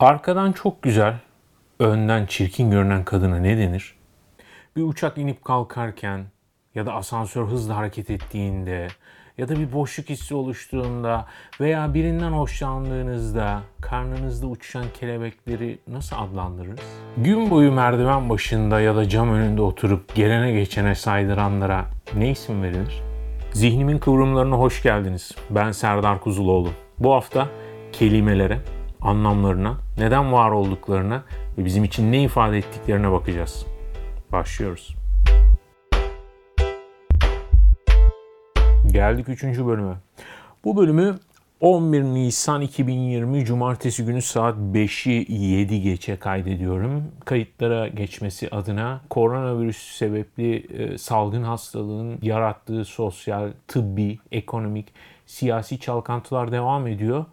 Arkadan çok güzel, önden çirkin görünen kadına ne denir? Bir uçak inip kalkarken ya da asansör hızla hareket ettiğinde ya da bir boşluk hissi oluştuğunda veya birinden hoşlandığınızda karnınızda uçuşan kelebekleri nasıl adlandırırız? Gün boyu merdiven başında ya da cam önünde oturup gelene geçene saydıranlara ne isim verilir? Zihnimin kıvrımlarına hoş geldiniz. Ben Serdar Kuzuloğlu. Bu hafta kelimelere, anlamlarına, neden var olduklarına ve bizim için ne ifade ettiklerine bakacağız. Başlıyoruz. Geldik 3. bölüme. Bu bölümü 11 Nisan 2020 Cumartesi günü saat 5'i 7 geçe kaydediyorum. Kayıtlara geçmesi adına koronavirüs sebepli e, salgın hastalığın yarattığı sosyal, tıbbi, ekonomik, siyasi çalkantılar devam ediyor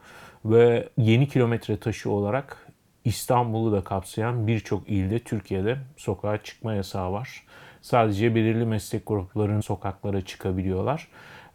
ve yeni kilometre taşı olarak İstanbul'u da kapsayan birçok ilde Türkiye'de sokağa çıkma yasağı var. Sadece belirli meslek gruplarının sokaklara çıkabiliyorlar.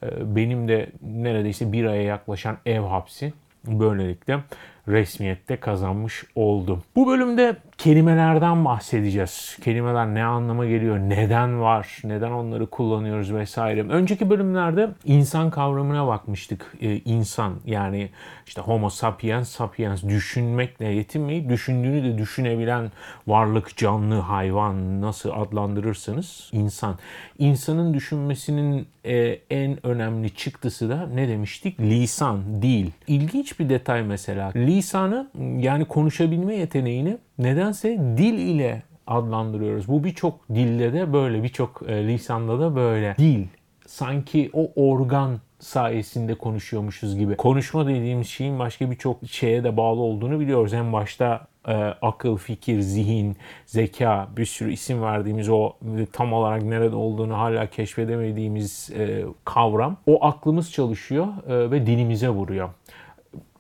Ee, benim de neredeyse bir aya yaklaşan ev hapsi böylelikle resmiyette kazanmış oldum. Bu bölümde kelimelerden bahsedeceğiz. Kelimeler ne anlama geliyor, neden var, neden onları kullanıyoruz vesaire. Önceki bölümlerde insan kavramına bakmıştık. Ee, insan yani işte homo sapiens sapiens düşünmekle yetinmeyip düşündüğünü de düşünebilen varlık, canlı, hayvan nasıl adlandırırsanız insan. İnsanın düşünmesinin e, en önemli çıktısı da ne demiştik? Lisan, dil. İlginç bir detay mesela. Lisanı yani konuşabilme yeteneğini nedense dil ile adlandırıyoruz. Bu birçok dilde de böyle, birçok e, lisanda da böyle. Dil sanki o organ sayesinde konuşuyormuşuz gibi. Konuşma dediğimiz şeyin başka birçok şeye de bağlı olduğunu biliyoruz. En başta e, akıl, fikir, zihin, zeka bir sürü isim verdiğimiz o tam olarak nerede olduğunu hala keşfedemediğimiz e, kavram. O aklımız çalışıyor e, ve dilimize vuruyor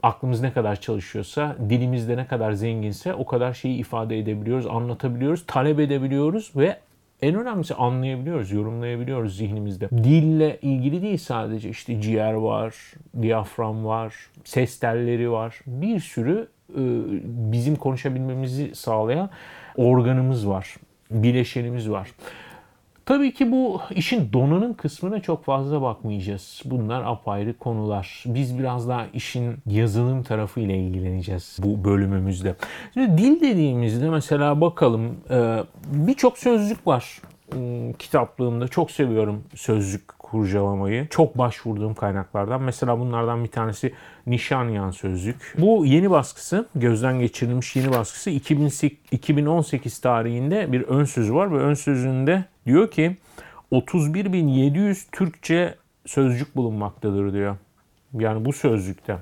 aklımız ne kadar çalışıyorsa, dilimizde ne kadar zenginse o kadar şeyi ifade edebiliyoruz, anlatabiliyoruz, talep edebiliyoruz ve en önemlisi anlayabiliyoruz, yorumlayabiliyoruz zihnimizde. Dille ilgili değil sadece işte ciğer var, diyafram var, ses telleri var. Bir sürü e, bizim konuşabilmemizi sağlayan organımız var, bileşenimiz var. Tabii ki bu işin donanım kısmına çok fazla bakmayacağız. Bunlar apayrı konular. Biz biraz daha işin yazılım tarafı ile ilgileneceğiz bu bölümümüzde. Şimdi dil dediğimizde mesela bakalım e, birçok sözlük var hmm, kitaplığımda. Çok seviyorum sözlük kurcalamayı. Çok başvurduğum kaynaklardan. Mesela bunlardan bir tanesi Nişanyan Sözlük. Bu yeni baskısı, gözden geçirilmiş yeni baskısı 2018 tarihinde bir ön sözü var ve ön sözünde diyor ki 31.700 Türkçe sözcük bulunmaktadır diyor. Yani bu sözlükte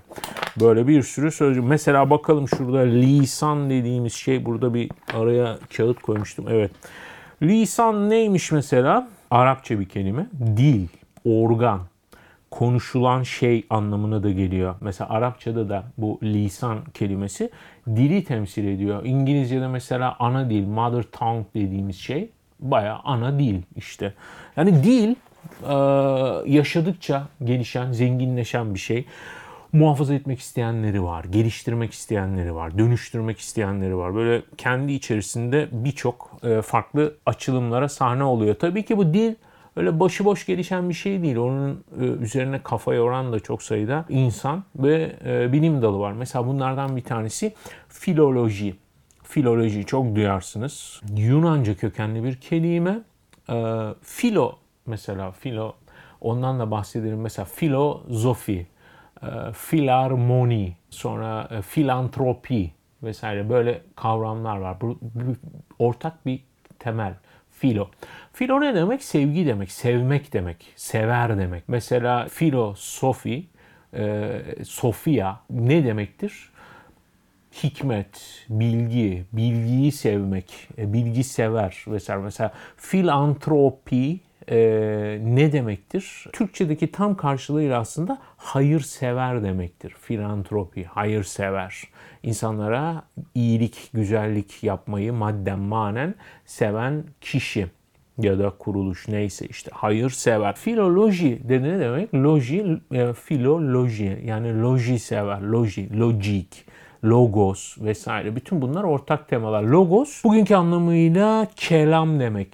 böyle bir sürü sözcük. Mesela bakalım şurada lisan dediğimiz şey burada bir araya kağıt koymuştum. Evet. Lisan neymiş mesela? Arapça bir kelime. Dil, organ, konuşulan şey anlamına da geliyor. Mesela Arapçada da bu lisan kelimesi dili temsil ediyor. İngilizce'de mesela ana dil, mother tongue dediğimiz şey baya ana dil işte. Yani dil yaşadıkça gelişen, zenginleşen bir şey. Muhafaza etmek isteyenleri var, geliştirmek isteyenleri var, dönüştürmek isteyenleri var. Böyle kendi içerisinde birçok farklı açılımlara sahne oluyor. Tabii ki bu dil öyle başıboş gelişen bir şey değil. Onun e, üzerine kafa yoran da çok sayıda insan ve e, bilim dalı var. Mesela bunlardan bir tanesi filoloji. Filoloji çok duyarsınız. Yunanca kökenli bir kelime. E, filo mesela filo ondan da bahsedelim. Mesela filozofi, filarmoni, sonra filantropi vesaire böyle kavramlar var. Bu, bu ortak bir temel filo. Filo ne demek? Sevgi demek, sevmek demek, sever demek. Mesela filosofi, e, sofia ne demektir? Hikmet, bilgi, bilgiyi sevmek, e, bilgi sever vesaire. Mesela filantropi e, ne demektir? Türkçedeki tam karşılığıyla aslında hayırsever demektir. Filantropi, hayırsever. İnsanlara iyilik, güzellik yapmayı madden manen seven kişi ya da kuruluş neyse işte hayırsever. Filoloji de ne demek? Loji, e, filoloji yani loji sever, loji, logik. logos vesaire. Bütün bunlar ortak temalar. Logos bugünkü anlamıyla kelam demek.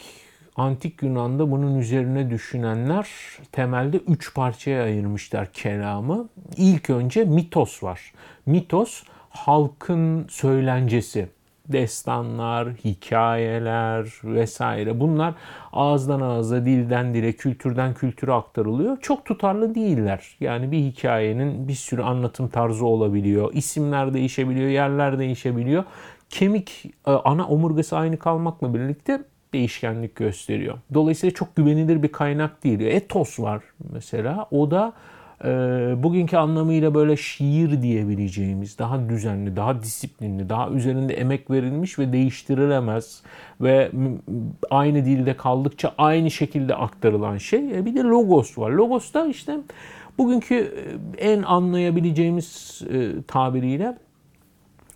Antik Yunan'da bunun üzerine düşünenler temelde üç parçaya ayırmışlar kelamı. İlk önce mitos var. Mitos halkın söylencesi destanlar, hikayeler vesaire bunlar ağızdan ağza, dilden dile, kültürden kültüre aktarılıyor. Çok tutarlı değiller. Yani bir hikayenin bir sürü anlatım tarzı olabiliyor. İsimler değişebiliyor, yerler değişebiliyor. Kemik e, ana omurgası aynı kalmakla birlikte değişkenlik gösteriyor. Dolayısıyla çok güvenilir bir kaynak değil. Etos var mesela. O da e, bugünkü anlamıyla böyle şiir diyebileceğimiz daha düzenli, daha disiplinli, daha üzerinde emek verilmiş ve değiştirilemez ve aynı dilde kaldıkça aynı şekilde aktarılan şey. E, bir de logos var. Logos da işte bugünkü e, en anlayabileceğimiz e, tabiriyle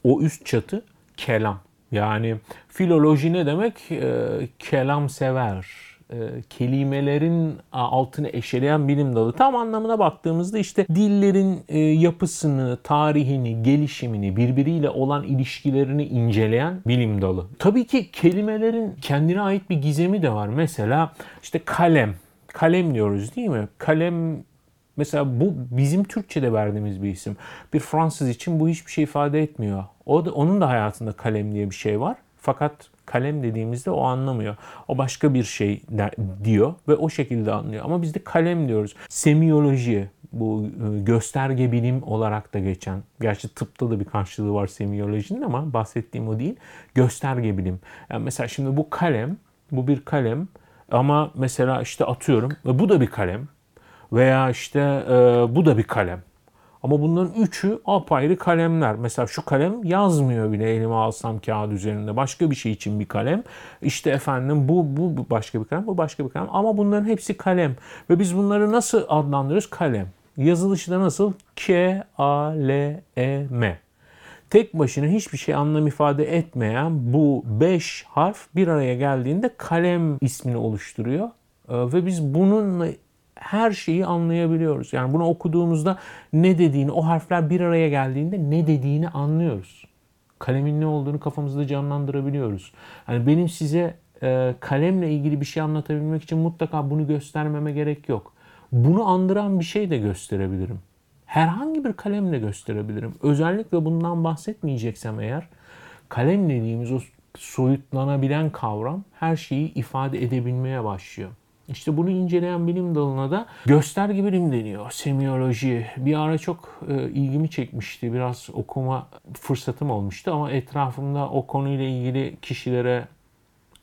o üst çatı kelam. Yani filoloji ne demek? E, kelam sever, e, kelimelerin altını eşeleyen bilim dalı. Tam anlamına baktığımızda işte dillerin e, yapısını, tarihini, gelişimini, birbiriyle olan ilişkilerini inceleyen bilim dalı. Tabii ki kelimelerin kendine ait bir gizemi de var. Mesela işte kalem. Kalem diyoruz değil mi? Kalem Mesela bu bizim Türkçe'de verdiğimiz bir isim. Bir Fransız için bu hiçbir şey ifade etmiyor. O da, onun da hayatında kalem diye bir şey var. Fakat kalem dediğimizde o anlamıyor. O başka bir şey diyor ve o şekilde anlıyor. Ama biz de kalem diyoruz. Semiyoloji bu e, gösterge bilim olarak da geçen. Gerçi tıpta da bir karşılığı var semiyolojinin ama bahsettiğim o değil. Gösterge bilim. Yani mesela şimdi bu kalem, bu bir kalem ama mesela işte atıyorum ve bu da bir kalem veya işte e, bu da bir kalem. Ama bunların üçü apayrı kalemler. Mesela şu kalem yazmıyor bile elime alsam kağıt üzerinde. Başka bir şey için bir kalem. İşte efendim bu, bu başka bir kalem, bu başka bir kalem. Ama bunların hepsi kalem. Ve biz bunları nasıl adlandırırız? Kalem. Yazılışı da nasıl? K-A-L-E-M. Tek başına hiçbir şey anlam ifade etmeyen bu beş harf bir araya geldiğinde kalem ismini oluşturuyor. Ee, ve biz bununla her şeyi anlayabiliyoruz. Yani bunu okuduğumuzda ne dediğini, o harfler bir araya geldiğinde ne dediğini anlıyoruz. Kalemin ne olduğunu kafamızda canlandırabiliyoruz. Yani benim size e, kalemle ilgili bir şey anlatabilmek için mutlaka bunu göstermeme gerek yok. Bunu andıran bir şey de gösterebilirim. Herhangi bir kalemle gösterebilirim. Özellikle bundan bahsetmeyeceksem eğer kalem dediğimiz o soyutlanabilen kavram her şeyi ifade edebilmeye başlıyor. İşte bunu inceleyen bilim dalına da gösterge bilim deniyor. Semiyoloji. Bir ara çok e, ilgimi çekmişti. Biraz okuma fırsatım olmuştu ama etrafımda o konuyla ilgili kişilere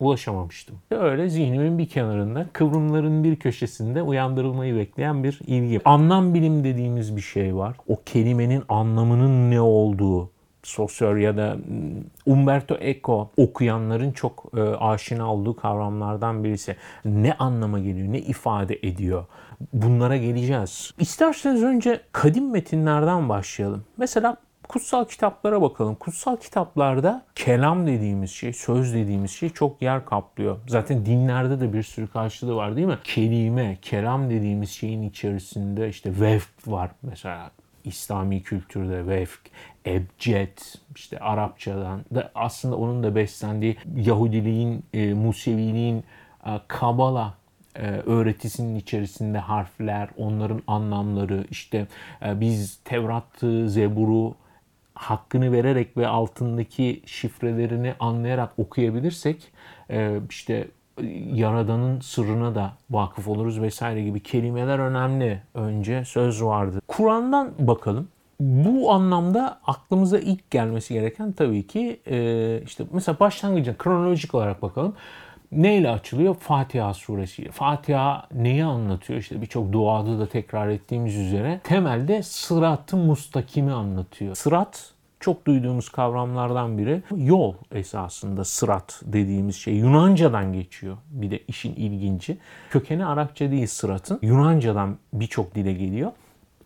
ulaşamamıştım. Öyle zihnimin bir kenarında, kıvrımların bir köşesinde uyandırılmayı bekleyen bir ilgi. Anlam bilim dediğimiz bir şey var. O kelimenin anlamının ne olduğu, Saussure ya da hmm, Umberto Eco okuyanların çok e, aşina olduğu kavramlardan birisi. Ne anlama geliyor, ne ifade ediyor? Bunlara geleceğiz. İsterseniz önce kadim metinlerden başlayalım. Mesela kutsal kitaplara bakalım. Kutsal kitaplarda kelam dediğimiz şey, söz dediğimiz şey çok yer kaplıyor. Zaten dinlerde de bir sürü karşılığı var değil mi? Kelime, kelam dediğimiz şeyin içerisinde işte vefk var mesela İslami kültürde vefk, ebced, işte Arapçadan da aslında onun da beslendiği Yahudiliğin, e, Museviliğin, e, Kabala e, öğretisinin içerisinde harfler, onların anlamları, işte e, biz Tevrat'ı, Zebur'u hakkını vererek ve altındaki şifrelerini anlayarak okuyabilirsek e, işte Yaradan'ın sırrına da vakıf oluruz vesaire gibi kelimeler önemli. Önce söz vardı. Kur'an'dan bakalım. Bu anlamda aklımıza ilk gelmesi gereken tabii ki e, işte mesela başlangıcın kronolojik olarak bakalım. Neyle açılıyor? Fatiha suresiyle. Fatiha neyi anlatıyor? İşte birçok duada da tekrar ettiğimiz üzere temelde sırat-ı mustakimi anlatıyor. Sırat çok duyduğumuz kavramlardan biri yol esasında sırat dediğimiz şey Yunanca'dan geçiyor. Bir de işin ilginci. Kökeni Arapça değil sıratın. Yunanca'dan birçok dile geliyor.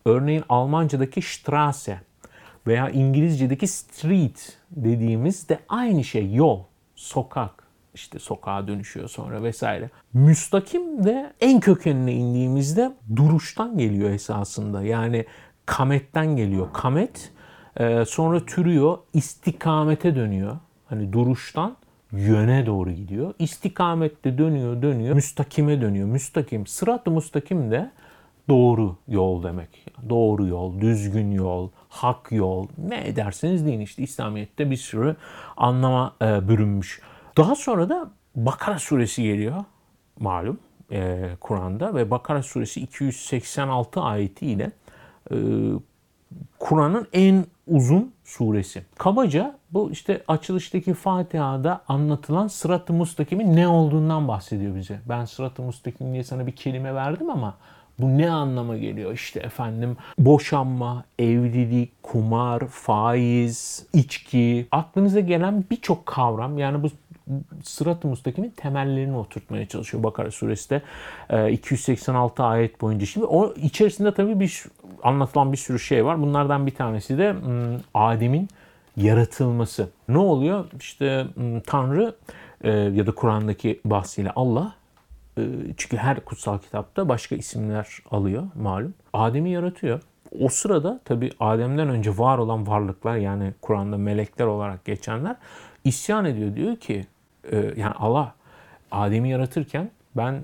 Örneğin Almanca'daki Straße veya İngilizce'deki street dediğimiz de aynı şey yol, sokak işte sokağa dönüşüyor sonra vesaire. Müstakim de en kökenine indiğimizde duruştan geliyor esasında. Yani kametten geliyor. Kamet Ee, sonra türüyor, istikamete dönüyor. Hani duruştan yöne doğru gidiyor. İstikamette dönüyor, dönüyor. Müstakime dönüyor. Müstakim. Sırat-ı müstakim de doğru yol demek. Doğru yol, düzgün yol, hak yol. Ne ederseniz deyin işte İslamiyet'te bir sürü anlama e, bürünmüş. Daha sonra da Bakara suresi geliyor malum e, Kur'an'da ve Bakara suresi 286 ayetiyle e, Kur'an'ın en uzun suresi. Kabaca bu işte açılıştaki Fatiha'da anlatılan sırat-ı mustakimin ne olduğundan bahsediyor bize. Ben sırat-ı mustakim diye sana bir kelime verdim ama bu ne anlama geliyor? İşte efendim boşanma, evlilik, kumar, faiz, içki, aklınıza gelen birçok kavram yani bu sırat-ı mustakimin temellerini oturtmaya çalışıyor Bakara suresi de 286 ayet boyunca. Şimdi o içerisinde tabii bir anlatılan bir sürü şey var. Bunlardan bir tanesi de hmm, Adem'in yaratılması. Ne oluyor? İşte hmm, Tanrı e, ya da Kur'an'daki bahsiyle Allah e, çünkü her kutsal kitapta başka isimler alıyor malum. Adem'i yaratıyor. O sırada tabii Adem'den önce var olan varlıklar yani Kur'an'da melekler olarak geçenler isyan ediyor. Diyor ki yani Allah Adem'i yaratırken ben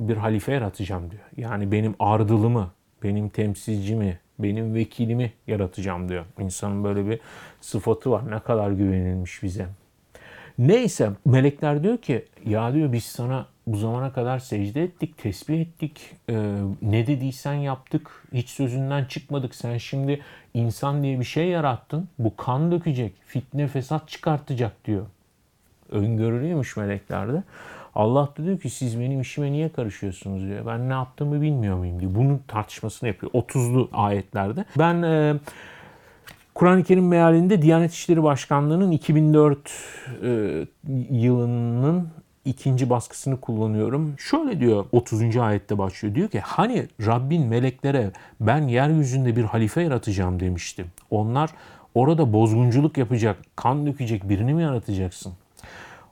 bir halife yaratacağım diyor. Yani benim ardılımı, benim temsilcimi, benim vekilimi yaratacağım diyor. İnsanın böyle bir sıfatı var. Ne kadar güvenilmiş bize. Neyse melekler diyor ki ya diyor biz sana bu zamana kadar secde ettik, tesbih ettik, e, ne dediysen yaptık, hiç sözünden çıkmadık. Sen şimdi insan diye bir şey yarattın, bu kan dökecek, fitne fesat çıkartacak diyor. Öngörülüyormuş meleklerde. Allah da diyor ki siz benim işime niye karışıyorsunuz diyor. Ben ne yaptığımı bilmiyor muyum diyor. Bunun tartışmasını yapıyor 30'lu ayetlerde. Ben e, Kur'an-ı Kerim mealinde Diyanet İşleri Başkanlığı'nın 2004 e, yılının ikinci baskısını kullanıyorum. Şöyle diyor 30. ayette başlıyor. Diyor ki hani Rabbin meleklere ben yeryüzünde bir halife yaratacağım demişti. Onlar orada bozgunculuk yapacak, kan dökecek birini mi yaratacaksın?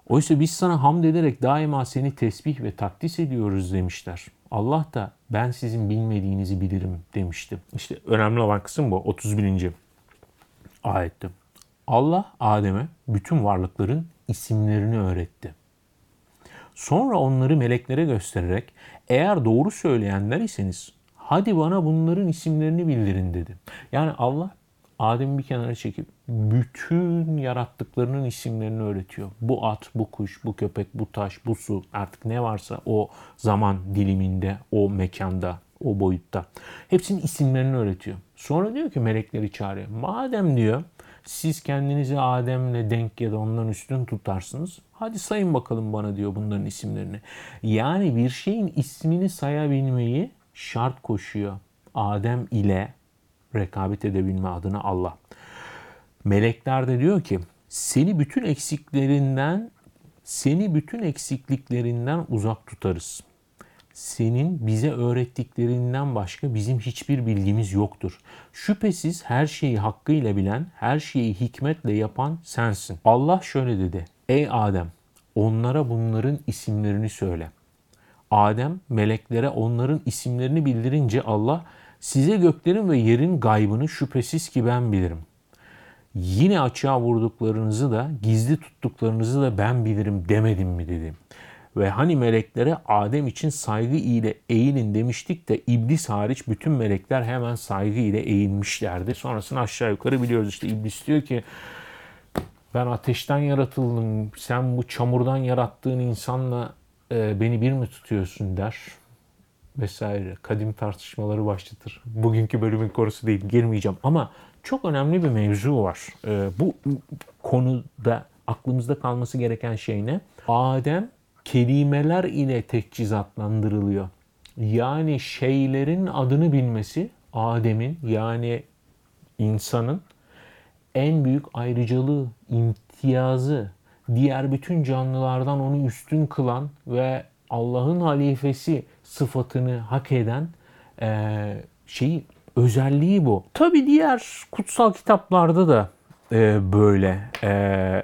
Oysa biz sana hamd ederek daima seni tesbih ve takdis ediyoruz demişler. Allah da ben sizin bilmediğinizi bilirim demişti. İşte önemli olan kısım bu 31. ayette. Allah Adem'e bütün varlıkların isimlerini öğretti. Sonra onları meleklere göstererek eğer doğru söyleyenler iseniz hadi bana bunların isimlerini bildirin dedi. Yani Allah Adem'i bir kenara çekip bütün yarattıklarının isimlerini öğretiyor. Bu at, bu kuş, bu köpek, bu taş, bu su artık ne varsa o zaman diliminde, o mekanda, o boyutta. Hepsinin isimlerini öğretiyor. Sonra diyor ki melekleri çağırıyor. Madem diyor siz kendinizi Adem'le denk ya da ondan üstün tutarsınız. Hadi sayın bakalım bana diyor bunların isimlerini. Yani bir şeyin ismini sayabilmeyi şart koşuyor. Adem ile rekabet edebilme adına Allah. Melekler de diyor ki seni bütün eksiklerinden seni bütün eksikliklerinden uzak tutarız. Senin bize öğrettiklerinden başka bizim hiçbir bilgimiz yoktur. Şüphesiz her şeyi hakkıyla bilen, her şeyi hikmetle yapan sensin. Allah şöyle dedi. Ey Adem, onlara bunların isimlerini söyle. Adem meleklere onların isimlerini bildirince Allah size göklerin ve yerin gaybını şüphesiz ki ben bilirim. Yine açığa vurduklarınızı da gizli tuttuklarınızı da ben bilirim demedim mi dedi. Ve hani meleklere Adem için saygı ile eğilin demiştik de iblis hariç bütün melekler hemen saygı ile eğilmişlerdi. Sonrasını aşağı yukarı biliyoruz işte iblis diyor ki ben ateşten yaratıldım sen bu çamurdan yarattığın insanla e, beni bir mi tutuyorsun der vesaire kadim tartışmaları başlatır. Bugünkü bölümün konusu değil girmeyeceğim ama çok önemli bir mevzu var. E, bu konuda aklımızda kalması gereken şey ne? Adem kelimeler ile teçhizatlandırılıyor. Yani şeylerin adını bilmesi Adem'in yani insanın en büyük ayrıcalığı, imtiyazı, diğer bütün canlılardan onu üstün kılan ve Allah'ın halifesi sıfatını hak eden e, şeyi özelliği bu. Tabi diğer kutsal kitaplarda da e, böyle e,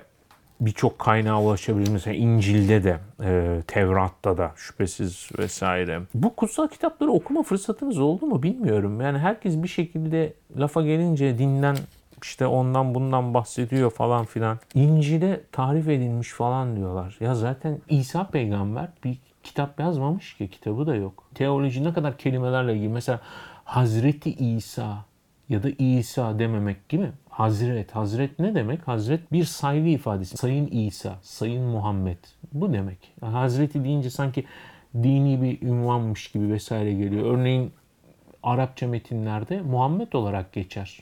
birçok kaynağa ulaşabiliriz. Mesela İncil'de de, e, Tevrat'ta da şüphesiz vesaire. Bu kutsal kitapları okuma fırsatınız oldu mu bilmiyorum. Yani herkes bir şekilde lafa gelince dinden işte ondan bundan bahsediyor falan filan. İncil'e tarif edilmiş falan diyorlar. Ya zaten İsa peygamber bir kitap yazmamış ki kitabı da yok. Teoloji ne kadar kelimelerle ilgili. Mesela Hazreti İsa ya da İsa dememek gibi. Hazret. Hazret ne demek? Hazret bir saygı ifadesi. Sayın İsa, Sayın Muhammed. Bu demek. Hazreti deyince sanki dini bir ünvanmış gibi vesaire geliyor. Örneğin Arapça metinlerde Muhammed olarak geçer.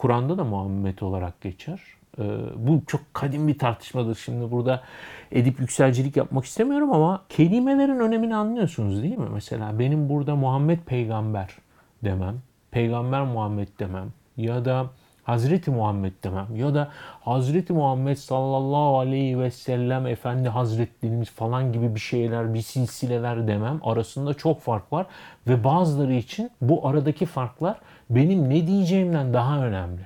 Kur'an'da da Muhammed olarak geçer. Ee, bu çok kadim bir tartışmadır. Şimdi burada edip yükselcilik yapmak istemiyorum ama kelimelerin önemini anlıyorsunuz değil mi? Mesela benim burada Muhammed peygamber demem, peygamber Muhammed demem ya da Hazreti Muhammed demem ya da Hazreti Muhammed sallallahu aleyhi ve sellem efendi hazretlerimiz falan gibi bir şeyler, bir silsileler demem. Arasında çok fark var ve bazıları için bu aradaki farklar benim ne diyeceğimden daha önemli.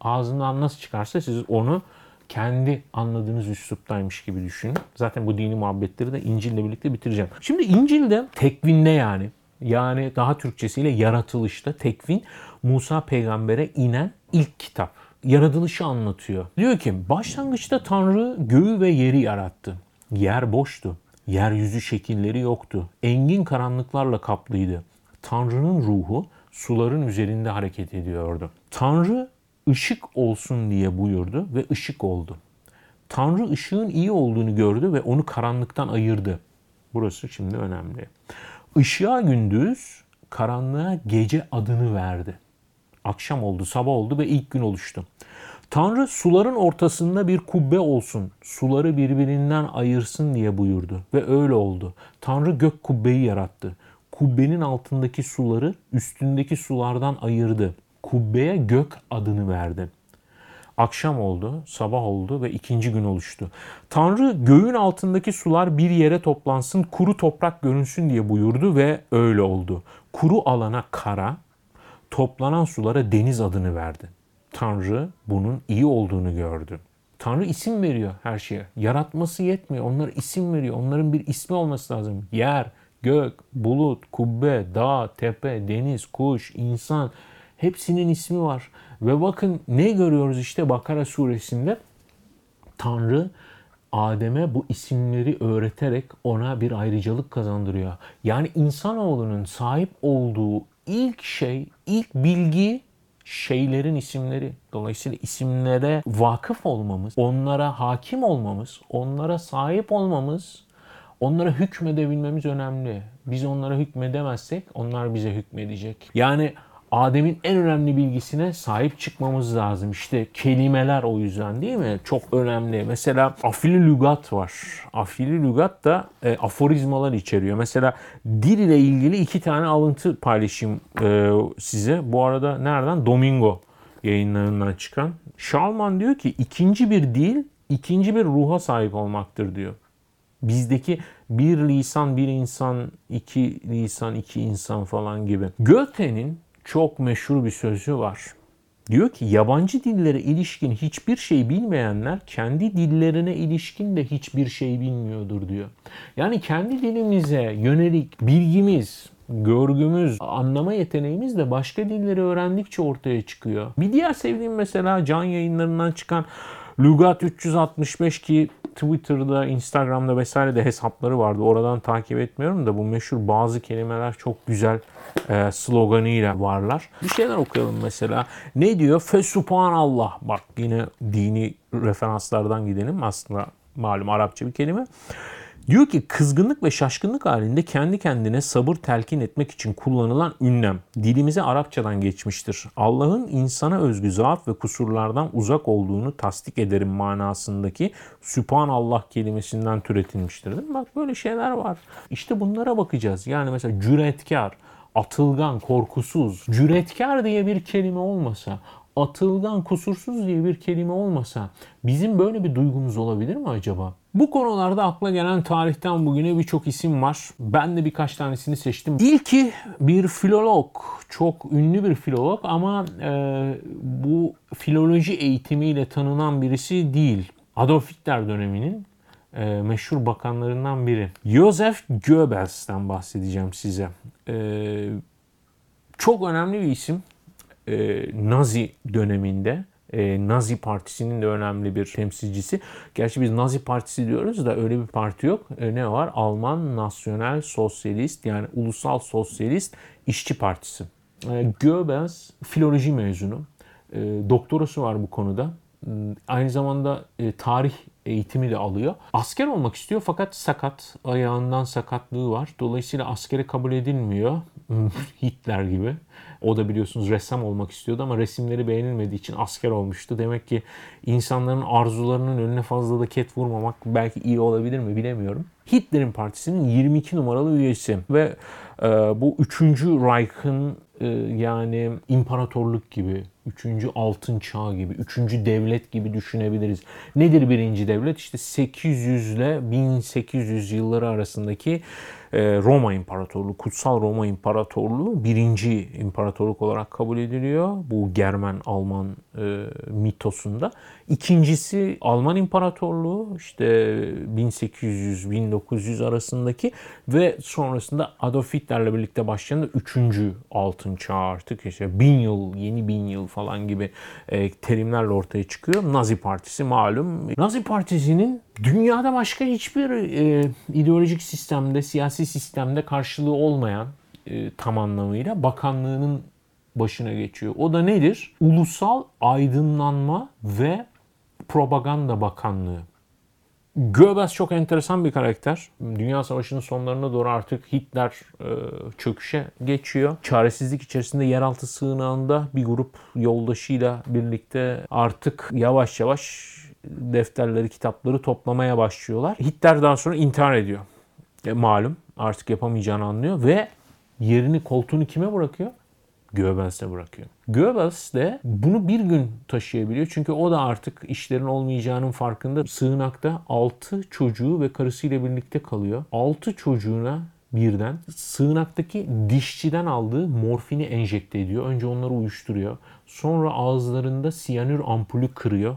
Ağzından nasıl çıkarsa siz onu kendi anladığınız üsluptaymış gibi düşünün. Zaten bu dini muhabbetleri de İncil'le birlikte bitireceğim. Şimdi İncil'de tekvinde yani yani daha Türkçesiyle yaratılışta tekvin Musa peygambere inen ilk kitap. Yaratılışı anlatıyor. Diyor ki başlangıçta Tanrı göğü ve yeri yarattı. Yer boştu. Yeryüzü şekilleri yoktu. Engin karanlıklarla kaplıydı. Tanrı'nın ruhu suların üzerinde hareket ediyordu. Tanrı ışık olsun diye buyurdu ve ışık oldu. Tanrı ışığın iyi olduğunu gördü ve onu karanlıktan ayırdı. Burası şimdi önemli. Işığa gündüz, karanlığa gece adını verdi. Akşam oldu, sabah oldu ve ilk gün oluştu. Tanrı suların ortasında bir kubbe olsun, suları birbirinden ayırsın diye buyurdu ve öyle oldu. Tanrı gök kubbeyi yarattı. Kubbenin altındaki suları üstündeki sulardan ayırdı. Kubbeye gök adını verdi. Akşam oldu, sabah oldu ve ikinci gün oluştu. Tanrı göğün altındaki sular bir yere toplansın, kuru toprak görünsün diye buyurdu ve öyle oldu. Kuru alana kara, toplanan sulara deniz adını verdi. Tanrı bunun iyi olduğunu gördü. Tanrı isim veriyor her şeye. Yaratması yetmiyor. Onlara isim veriyor. Onların bir ismi olması lazım. Yer, gök, bulut, kubbe, dağ, tepe, deniz, kuş, insan hepsinin ismi var. Ve bakın ne görüyoruz işte Bakara suresinde Tanrı Adem'e bu isimleri öğreterek ona bir ayrıcalık kazandırıyor. Yani insanoğlunun sahip olduğu ilk şey, ilk bilgi şeylerin isimleri. Dolayısıyla isimlere vakıf olmamız, onlara hakim olmamız, onlara sahip olmamız, onlara hükmedebilmemiz önemli. Biz onlara hükmedemezsek onlar bize hükmedecek. Yani Adem'in en önemli bilgisine sahip çıkmamız lazım. İşte kelimeler o yüzden değil mi? Çok önemli. Mesela afili lügat var. Afili lügat da e, aforizmalar içeriyor. Mesela dil ile ilgili iki tane alıntı paylaşayım e, size. Bu arada nereden? Domingo yayınlarından çıkan. Şalman diyor ki ikinci bir dil ikinci bir ruha sahip olmaktır diyor. Bizdeki bir lisan bir insan, iki lisan iki insan falan gibi. Goethe'nin çok meşhur bir sözü var. Diyor ki yabancı dillere ilişkin hiçbir şey bilmeyenler kendi dillerine ilişkin de hiçbir şey bilmiyordur diyor. Yani kendi dilimize yönelik bilgimiz, görgümüz, anlama yeteneğimiz de başka dilleri öğrendikçe ortaya çıkıyor. Bir diğer sevdiğim mesela can yayınlarından çıkan Lugat 365 ki Twitter'da, Instagram'da vesaire de hesapları vardı. Oradan takip etmiyorum da bu meşhur bazı kelimeler çok güzel e, sloganıyla varlar. Bir şeyler okuyalım mesela. Ne diyor? Fesubhanallah. Bak yine dini referanslardan gidelim. Aslında malum Arapça bir kelime. Diyor ki kızgınlık ve şaşkınlık halinde kendi kendine sabır telkin etmek için kullanılan ünlem dilimize Arapçadan geçmiştir. Allah'ın insana özgü zaaf ve kusurlardan uzak olduğunu tasdik ederim manasındaki Sübhanallah kelimesinden türetilmiştir. Değil mi? Bak böyle şeyler var. İşte bunlara bakacağız. Yani mesela cüretkar, atılgan, korkusuz, cüretkar diye bir kelime olmasa, atılgan, kusursuz diye bir kelime olmasa bizim böyle bir duygumuz olabilir mi acaba? Bu konularda akla gelen tarihten bugüne birçok isim var. Ben de birkaç tanesini seçtim. İlki bir filolog. Çok ünlü bir filolog ama e, bu filoloji eğitimiyle tanınan birisi değil. Adolf Hitler döneminin e, meşhur bakanlarından biri. Joseph Goebbels'ten bahsedeceğim size. E, çok önemli bir isim. E, Nazi döneminde e, Nazi Partisi'nin de önemli bir temsilcisi. Gerçi biz Nazi Partisi diyoruz da öyle bir parti yok. E, ne var? Alman Nasyonel Sosyalist yani Ulusal Sosyalist İşçi Partisi. E, Goebbels filoloji mezunu. E, doktorası var bu konuda. E, aynı zamanda e, tarih eğitimi de alıyor. Asker olmak istiyor fakat sakat. Ayağından sakatlığı var. Dolayısıyla askere kabul edilmiyor. Hitler gibi. O da biliyorsunuz ressam olmak istiyordu ama resimleri beğenilmediği için asker olmuştu. Demek ki insanların arzularının önüne fazla da ket vurmamak belki iyi olabilir mi bilemiyorum. Hitler'in partisinin 22 numaralı üyesi ve bu 3. Reich'ın e, yani imparatorluk gibi, 3. altın çağ gibi, 3. devlet gibi düşünebiliriz. Nedir birinci devlet? İşte 800 ile 1800 yılları arasındaki e, Roma İmparatorluğu, Kutsal Roma İmparatorluğu birinci imparatorluk olarak kabul ediliyor. Bu Germen Alman e, mitosunda. İkincisi Alman İmparatorluğu işte 1800-1900 arasındaki ve sonrasında Adolf Hitler'le birlikte başlayan da üçüncü altın çağ artık işte bin yıl, yeni bin yıl falan gibi e, terimlerle ortaya çıkıyor. Nazi Partisi malum. Nazi Partisi'nin dünyada başka hiçbir e, ideolojik sistemde, siyasi sistemde karşılığı olmayan e, tam anlamıyla bakanlığının başına geçiyor. O da nedir? Ulusal Aydınlanma ve Propaganda Bakanlığı. Goebbels çok enteresan bir karakter. Dünya Savaşı'nın sonlarına doğru artık Hitler e, çöküşe geçiyor. Çaresizlik içerisinde yeraltı sığınağında bir grup yoldaşıyla birlikte artık yavaş yavaş defterleri, kitapları toplamaya başlıyorlar. Hitler daha sonra intihar ediyor. E, malum artık yapamayacağını anlıyor ve yerini koltuğunu kime bırakıyor? Goebbels'e bırakıyor. Goebbels de bunu bir gün taşıyabiliyor. Çünkü o da artık işlerin olmayacağının farkında. Sığınakta 6 çocuğu ve karısıyla birlikte kalıyor. 6 çocuğuna birden sığınaktaki dişçiden aldığı morfini enjekte ediyor. Önce onları uyuşturuyor. Sonra ağızlarında siyanür ampulü kırıyor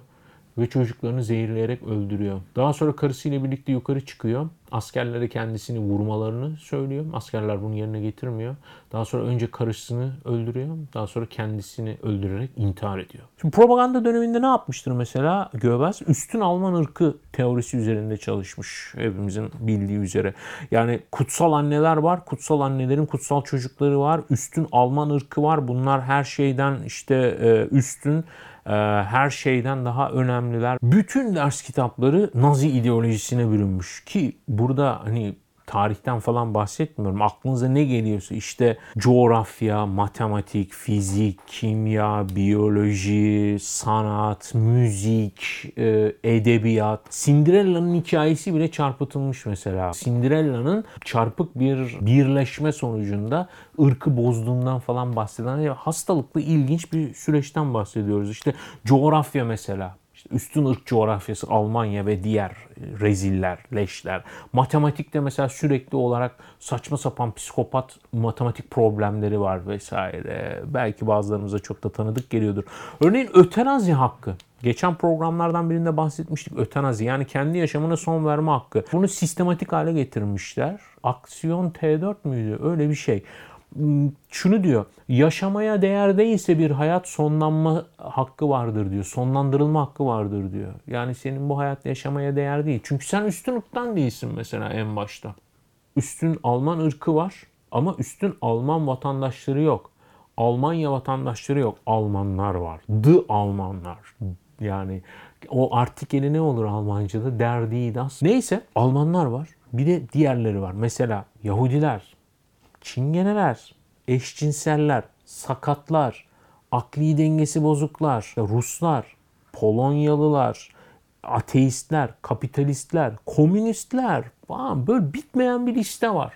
ve çocuklarını zehirleyerek öldürüyor. Daha sonra karısıyla birlikte yukarı çıkıyor. Askerlere kendisini vurmalarını söylüyor. Askerler bunu yerine getirmiyor. Daha sonra önce karısını öldürüyor. Daha sonra kendisini öldürerek intihar ediyor. Şimdi propaganda döneminde ne yapmıştır mesela Goebbels? Üstün Alman ırkı teorisi üzerinde çalışmış hepimizin bildiği üzere. Yani kutsal anneler var. Kutsal annelerin kutsal çocukları var. Üstün Alman ırkı var. Bunlar her şeyden işte e, üstün her şeyden daha önemliler. Bütün ders kitapları Nazi ideolojisine bürünmüş ki burada hani tarihten falan bahsetmiyorum. Aklınıza ne geliyorsa işte coğrafya, matematik, fizik, kimya, biyoloji, sanat, müzik, e, edebiyat. Cinderella'nın hikayesi bile çarpıtılmış mesela. Cinderella'nın çarpık bir birleşme sonucunda ırkı bozduğundan falan bahseden hastalıklı ilginç bir süreçten bahsediyoruz. İşte coğrafya mesela işte üstün ırk coğrafyası Almanya ve diğer reziller, leşler. Matematikte mesela sürekli olarak saçma sapan psikopat matematik problemleri var vesaire. Belki bazılarımıza çok da tanıdık geliyordur. Örneğin ötenazi hakkı. Geçen programlardan birinde bahsetmiştik ötenazi yani kendi yaşamına son verme hakkı. Bunu sistematik hale getirmişler. Aksiyon T4 müydü? Öyle bir şey şunu diyor. Yaşamaya değer değilse bir hayat sonlanma hakkı vardır diyor. Sonlandırılma hakkı vardır diyor. Yani senin bu hayat yaşamaya değer değil. Çünkü sen üstün ırktan değilsin mesela en başta. Üstün Alman ırkı var ama üstün Alman vatandaşları yok. Almanya vatandaşları yok. Almanlar var. The Almanlar. Yani o artikeli ne olur Almanca'da? Der das. Neyse Almanlar var. Bir de diğerleri var. Mesela Yahudiler, çingeneler, eşcinseller, sakatlar, akli dengesi bozuklar, Ruslar, Polonyalılar, ateistler, kapitalistler, komünistler falan böyle bitmeyen bir liste var.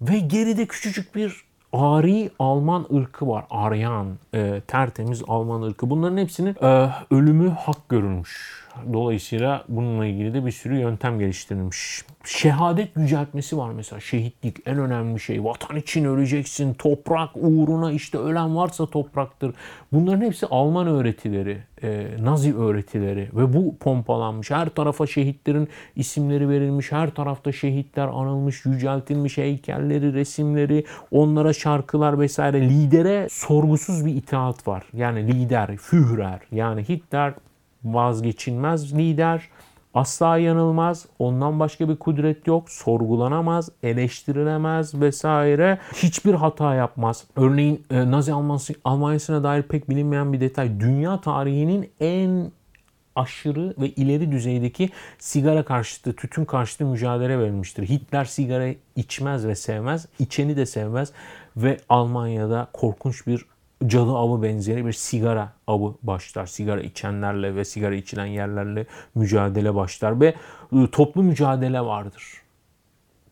Ve geride küçücük bir ari Alman ırkı var. Aryan, e, tertemiz Alman ırkı. Bunların hepsinin e, ölümü hak görülmüş. Dolayısıyla bununla ilgili de bir sürü yöntem geliştirilmiş. Şehadet yüceltmesi var mesela. Şehitlik en önemli şey. Vatan için öleceksin. Toprak uğruna işte ölen varsa topraktır. Bunların hepsi Alman öğretileri, e, Nazi öğretileri ve bu pompalanmış. Her tarafa şehitlerin isimleri verilmiş. Her tarafta şehitler anılmış, yüceltilmiş heykelleri, resimleri, onlara şarkılar vesaire. Lidere sorgusuz bir itaat var. Yani lider, Führer yani Hitler vazgeçilmez lider. Asla yanılmaz. Ondan başka bir kudret yok. Sorgulanamaz, eleştirilemez vesaire. Hiçbir hata yapmaz. Örneğin e, Nazi Almanyası, Almanyası'na dair pek bilinmeyen bir detay. Dünya tarihinin en aşırı ve ileri düzeydeki sigara karşıtı, tütün karşıtı mücadele verilmiştir. Hitler sigara içmez ve sevmez, içeni de sevmez ve Almanya'da korkunç bir cadı avı benzeri bir sigara avı başlar. Sigara içenlerle ve sigara içilen yerlerle mücadele başlar ve ıı, toplu mücadele vardır.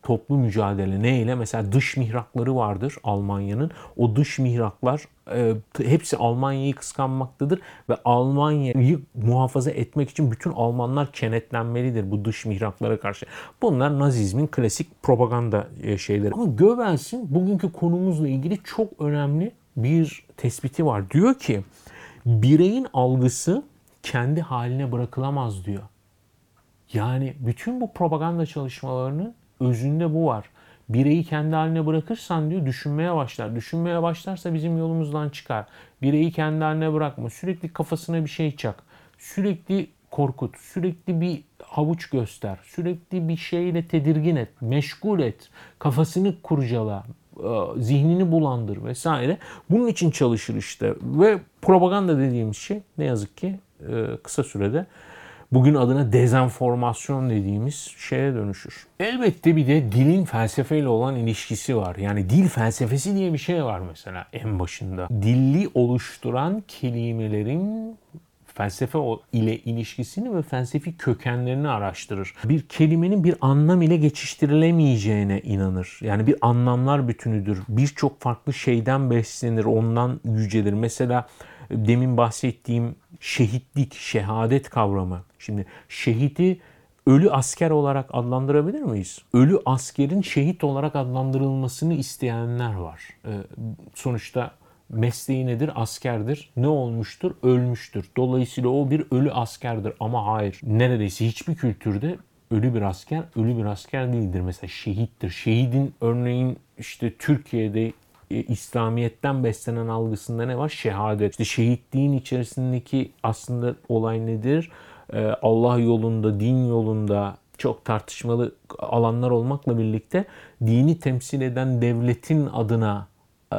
Toplu mücadele neyle? Mesela dış mihrakları vardır Almanya'nın. O dış mihraklar e, hepsi Almanya'yı kıskanmaktadır ve Almanya'yı muhafaza etmek için bütün Almanlar kenetlenmelidir bu dış mihraklara karşı. Bunlar Nazizmin klasik propaganda e, şeyleri. Ama Goebbels'in bugünkü konumuzla ilgili çok önemli bir tespiti var. Diyor ki bireyin algısı kendi haline bırakılamaz diyor. Yani bütün bu propaganda çalışmalarının özünde bu var. Bireyi kendi haline bırakırsan diyor düşünmeye başlar. Düşünmeye başlarsa bizim yolumuzdan çıkar. Bireyi kendi haline bırakma. Sürekli kafasına bir şey çak. Sürekli korkut. Sürekli bir havuç göster. Sürekli bir şeyle tedirgin et. Meşgul et. Kafasını kurcala. E, zihnini bulandır vesaire. Bunun için çalışır işte ve propaganda dediğimiz şey ne yazık ki e, kısa sürede bugün adına dezenformasyon dediğimiz şeye dönüşür. Elbette bir de dilin felsefeyle olan ilişkisi var. Yani dil felsefesi diye bir şey var mesela en başında. Dilli oluşturan kelimelerin felsefe ile ilişkisini ve felsefi kökenlerini araştırır. Bir kelimenin bir anlam ile geçiştirilemeyeceğine inanır. Yani bir anlamlar bütünüdür. Birçok farklı şeyden beslenir, ondan yücelir. Mesela demin bahsettiğim şehitlik, şehadet kavramı. Şimdi şehidi ölü asker olarak adlandırabilir miyiz? Ölü askerin şehit olarak adlandırılmasını isteyenler var. Ee, sonuçta mesleği nedir? Askerdir. Ne olmuştur? Ölmüştür. Dolayısıyla o bir ölü askerdir ama hayır. Neredeyse hiçbir kültürde ölü bir asker ölü bir asker değildir. Mesela şehittir. Şehidin örneğin işte Türkiye'de e, İslamiyet'ten beslenen algısında ne var? Şehadet. İşte şehitliğin içerisindeki aslında olay nedir? Ee, Allah yolunda, din yolunda çok tartışmalı alanlar olmakla birlikte dini temsil eden devletin adına e,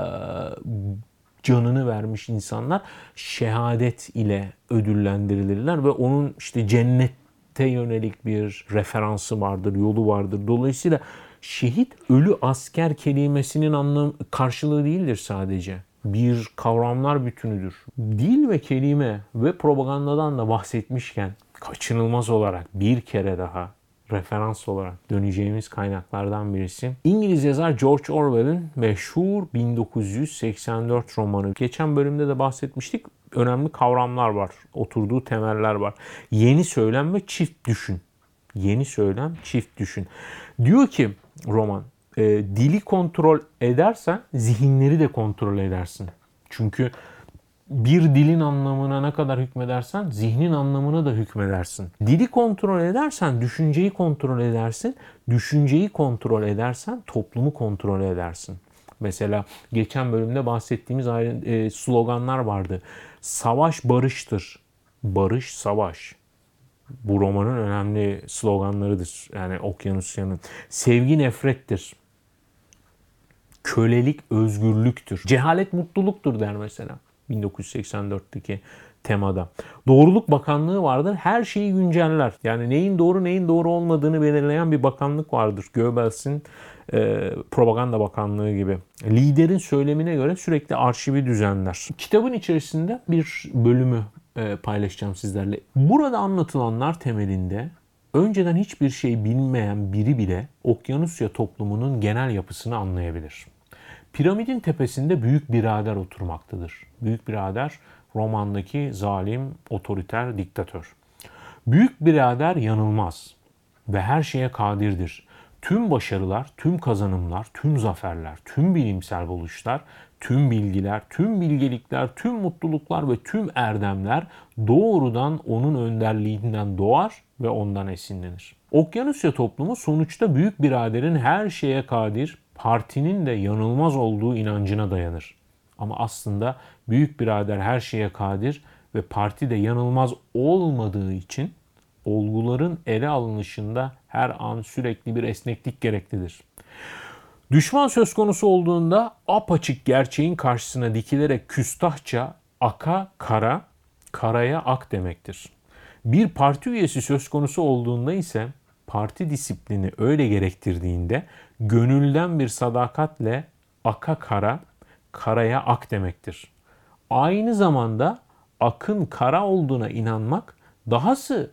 canını vermiş insanlar şehadet ile ödüllendirilirler ve onun işte cennette yönelik bir referansı vardır, yolu vardır. Dolayısıyla şehit ölü asker kelimesinin anlam karşılığı değildir sadece. Bir kavramlar bütünüdür. Dil ve kelime ve propagandadan da bahsetmişken kaçınılmaz olarak bir kere daha referans olarak döneceğimiz kaynaklardan birisi. İngiliz yazar George Orwell'in meşhur 1984 romanı. Geçen bölümde de bahsetmiştik. Önemli kavramlar var. Oturduğu temeller var. Yeni söylem ve çift düşün. Yeni söylem, çift düşün. Diyor ki roman, e, dili kontrol edersen zihinleri de kontrol edersin. Çünkü bir dilin anlamına ne kadar hükmedersen zihnin anlamına da hükmedersin. Dili kontrol edersen düşünceyi kontrol edersin. Düşünceyi kontrol edersen toplumu kontrol edersin. Mesela geçen bölümde bahsettiğimiz e, sloganlar vardı. Savaş barıştır. Barış savaş. Bu romanın önemli sloganlarıdır. Yani Okyanusya'nın. Sevgi nefrettir. Kölelik özgürlüktür. Cehalet mutluluktur der mesela. 1984'teki temada. Doğruluk Bakanlığı vardır. Her şeyi günceller. Yani neyin doğru neyin doğru olmadığını belirleyen bir bakanlık vardır. Goebbels'in e, propaganda bakanlığı gibi. Liderin söylemine göre sürekli arşivi düzenler. Kitabın içerisinde bir bölümü e, paylaşacağım sizlerle. Burada anlatılanlar temelinde önceden hiçbir şey bilmeyen biri bile Okyanusya toplumunun genel yapısını anlayabilir. Piramidin tepesinde büyük birader oturmaktadır. Büyük birader romandaki zalim, otoriter, diktatör. Büyük birader yanılmaz ve her şeye kadirdir. Tüm başarılar, tüm kazanımlar, tüm zaferler, tüm bilimsel buluşlar, tüm bilgiler, tüm bilgelikler, tüm mutluluklar ve tüm erdemler doğrudan onun önderliğinden doğar ve ondan esinlenir. Okyanusya toplumu sonuçta büyük biraderin her şeye kadir, partinin de yanılmaz olduğu inancına dayanır. Ama aslında büyük birader her şeye kadir ve parti de yanılmaz olmadığı için olguların ele alınışında her an sürekli bir esneklik gereklidir. Düşman söz konusu olduğunda apaçık gerçeğin karşısına dikilerek küstahça aka kara, karaya ak demektir. Bir parti üyesi söz konusu olduğunda ise parti disiplini öyle gerektirdiğinde gönülden bir sadakatle aka kara, karaya ak demektir. Aynı zamanda akın kara olduğuna inanmak, dahası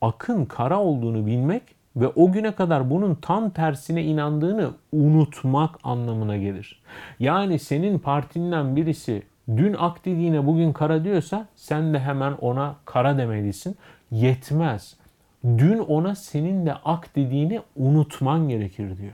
akın kara olduğunu bilmek ve o güne kadar bunun tam tersine inandığını unutmak anlamına gelir. Yani senin partinden birisi dün ak dediğine bugün kara diyorsa sen de hemen ona kara demelisin. Yetmez. Dün ona senin de ak dediğini unutman gerekir diyor.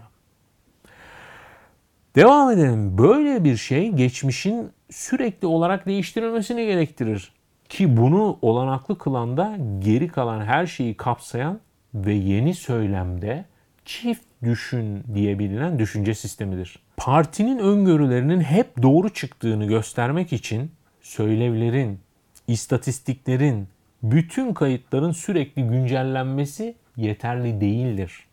Devam edelim. Böyle bir şey geçmişin sürekli olarak değiştirilmesini gerektirir. Ki bunu olanaklı kılan da geri kalan her şeyi kapsayan ve yeni söylemde çift düşün diye düşünce sistemidir. Partinin öngörülerinin hep doğru çıktığını göstermek için söylevlerin, istatistiklerin, bütün kayıtların sürekli güncellenmesi yeterli değildir.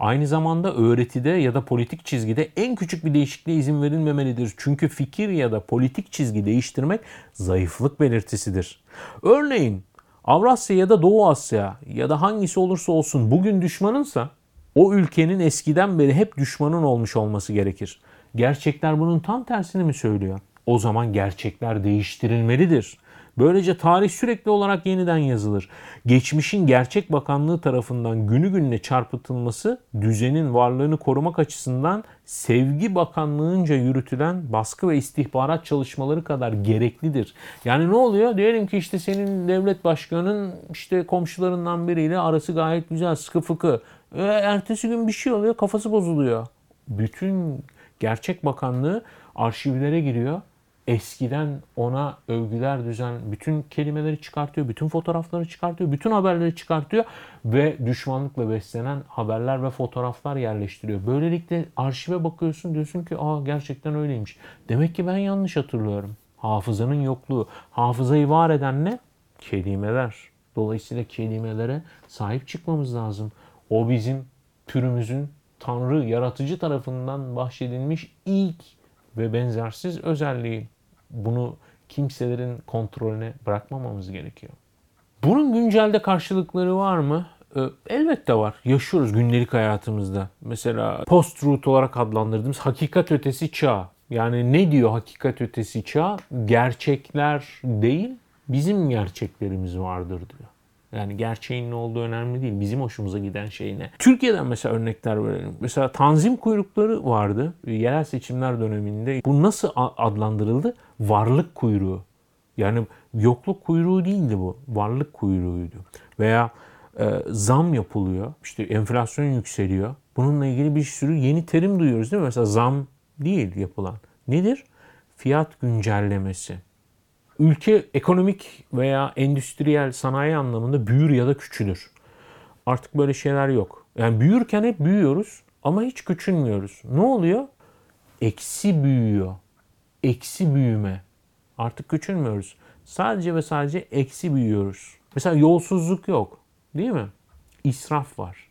Aynı zamanda öğretide ya da politik çizgide en küçük bir değişikliğe izin verilmemelidir. Çünkü fikir ya da politik çizgi değiştirmek zayıflık belirtisidir. Örneğin Avrasya ya da Doğu Asya ya da hangisi olursa olsun bugün düşmanınsa o ülkenin eskiden beri hep düşmanın olmuş olması gerekir. Gerçekler bunun tam tersini mi söylüyor? O zaman gerçekler değiştirilmelidir. Böylece tarih sürekli olarak yeniden yazılır. Geçmişin gerçek bakanlığı tarafından günü gününe çarpıtılması düzenin varlığını korumak açısından sevgi bakanlığınca yürütülen baskı ve istihbarat çalışmaları kadar gereklidir. Yani ne oluyor? Diyelim ki işte senin devlet başkanının işte komşularından biriyle arası gayet güzel, sıkı fıkı. E, ertesi gün bir şey oluyor, kafası bozuluyor. Bütün gerçek bakanlığı arşivlere giriyor eskiden ona övgüler düzen bütün kelimeleri çıkartıyor, bütün fotoğrafları çıkartıyor, bütün haberleri çıkartıyor ve düşmanlıkla beslenen haberler ve fotoğraflar yerleştiriyor. Böylelikle arşive bakıyorsun diyorsun ki aa gerçekten öyleymiş. Demek ki ben yanlış hatırlıyorum. Hafızanın yokluğu. Hafızayı var eden ne? Kelimeler. Dolayısıyla kelimelere sahip çıkmamız lazım. O bizim türümüzün Tanrı, yaratıcı tarafından bahşedilmiş ilk ve benzersiz özelliği bunu kimselerin kontrolüne bırakmamamız gerekiyor. Bunun güncelde karşılıkları var mı? Ee, elbette var. Yaşıyoruz gündelik hayatımızda. Mesela post-truth olarak adlandırdığımız hakikat ötesi çağ. Yani ne diyor hakikat ötesi çağ? Gerçekler değil, bizim gerçeklerimiz vardır diyor. Yani gerçeğin ne olduğu önemli değil. Bizim hoşumuza giden şey ne? Türkiye'den mesela örnekler verelim. Mesela tanzim kuyrukları vardı yerel seçimler döneminde. Bu nasıl adlandırıldı? Varlık kuyruğu. Yani yokluk kuyruğu değildi bu. Varlık kuyruğuydu. Veya e, zam yapılıyor. İşte enflasyon yükseliyor. Bununla ilgili bir sürü yeni terim duyuyoruz değil mi? Mesela zam değil yapılan. Nedir? Fiyat güncellemesi ülke ekonomik veya endüstriyel sanayi anlamında büyür ya da küçülür. Artık böyle şeyler yok. Yani büyürken hep büyüyoruz ama hiç küçülmüyoruz. Ne oluyor? Eksi büyüyor. Eksi büyüme. Artık küçülmüyoruz. Sadece ve sadece eksi büyüyoruz. Mesela yolsuzluk yok. Değil mi? İsraf var.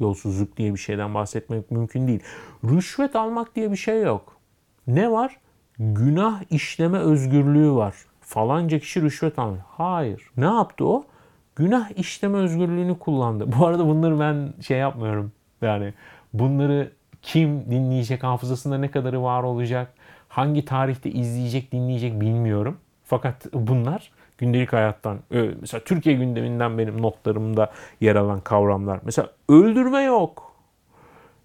Yolsuzluk diye bir şeyden bahsetmek mümkün değil. Rüşvet almak diye bir şey yok. Ne var? Günah işleme özgürlüğü var. Falanca kişi rüşvet almış. Hayır. Ne yaptı o? Günah işleme özgürlüğünü kullandı. Bu arada bunları ben şey yapmıyorum. Yani bunları kim dinleyecek, hafızasında ne kadarı var olacak, hangi tarihte izleyecek, dinleyecek bilmiyorum. Fakat bunlar gündelik hayattan, mesela Türkiye gündeminden benim notlarımda yer alan kavramlar. Mesela öldürme yok.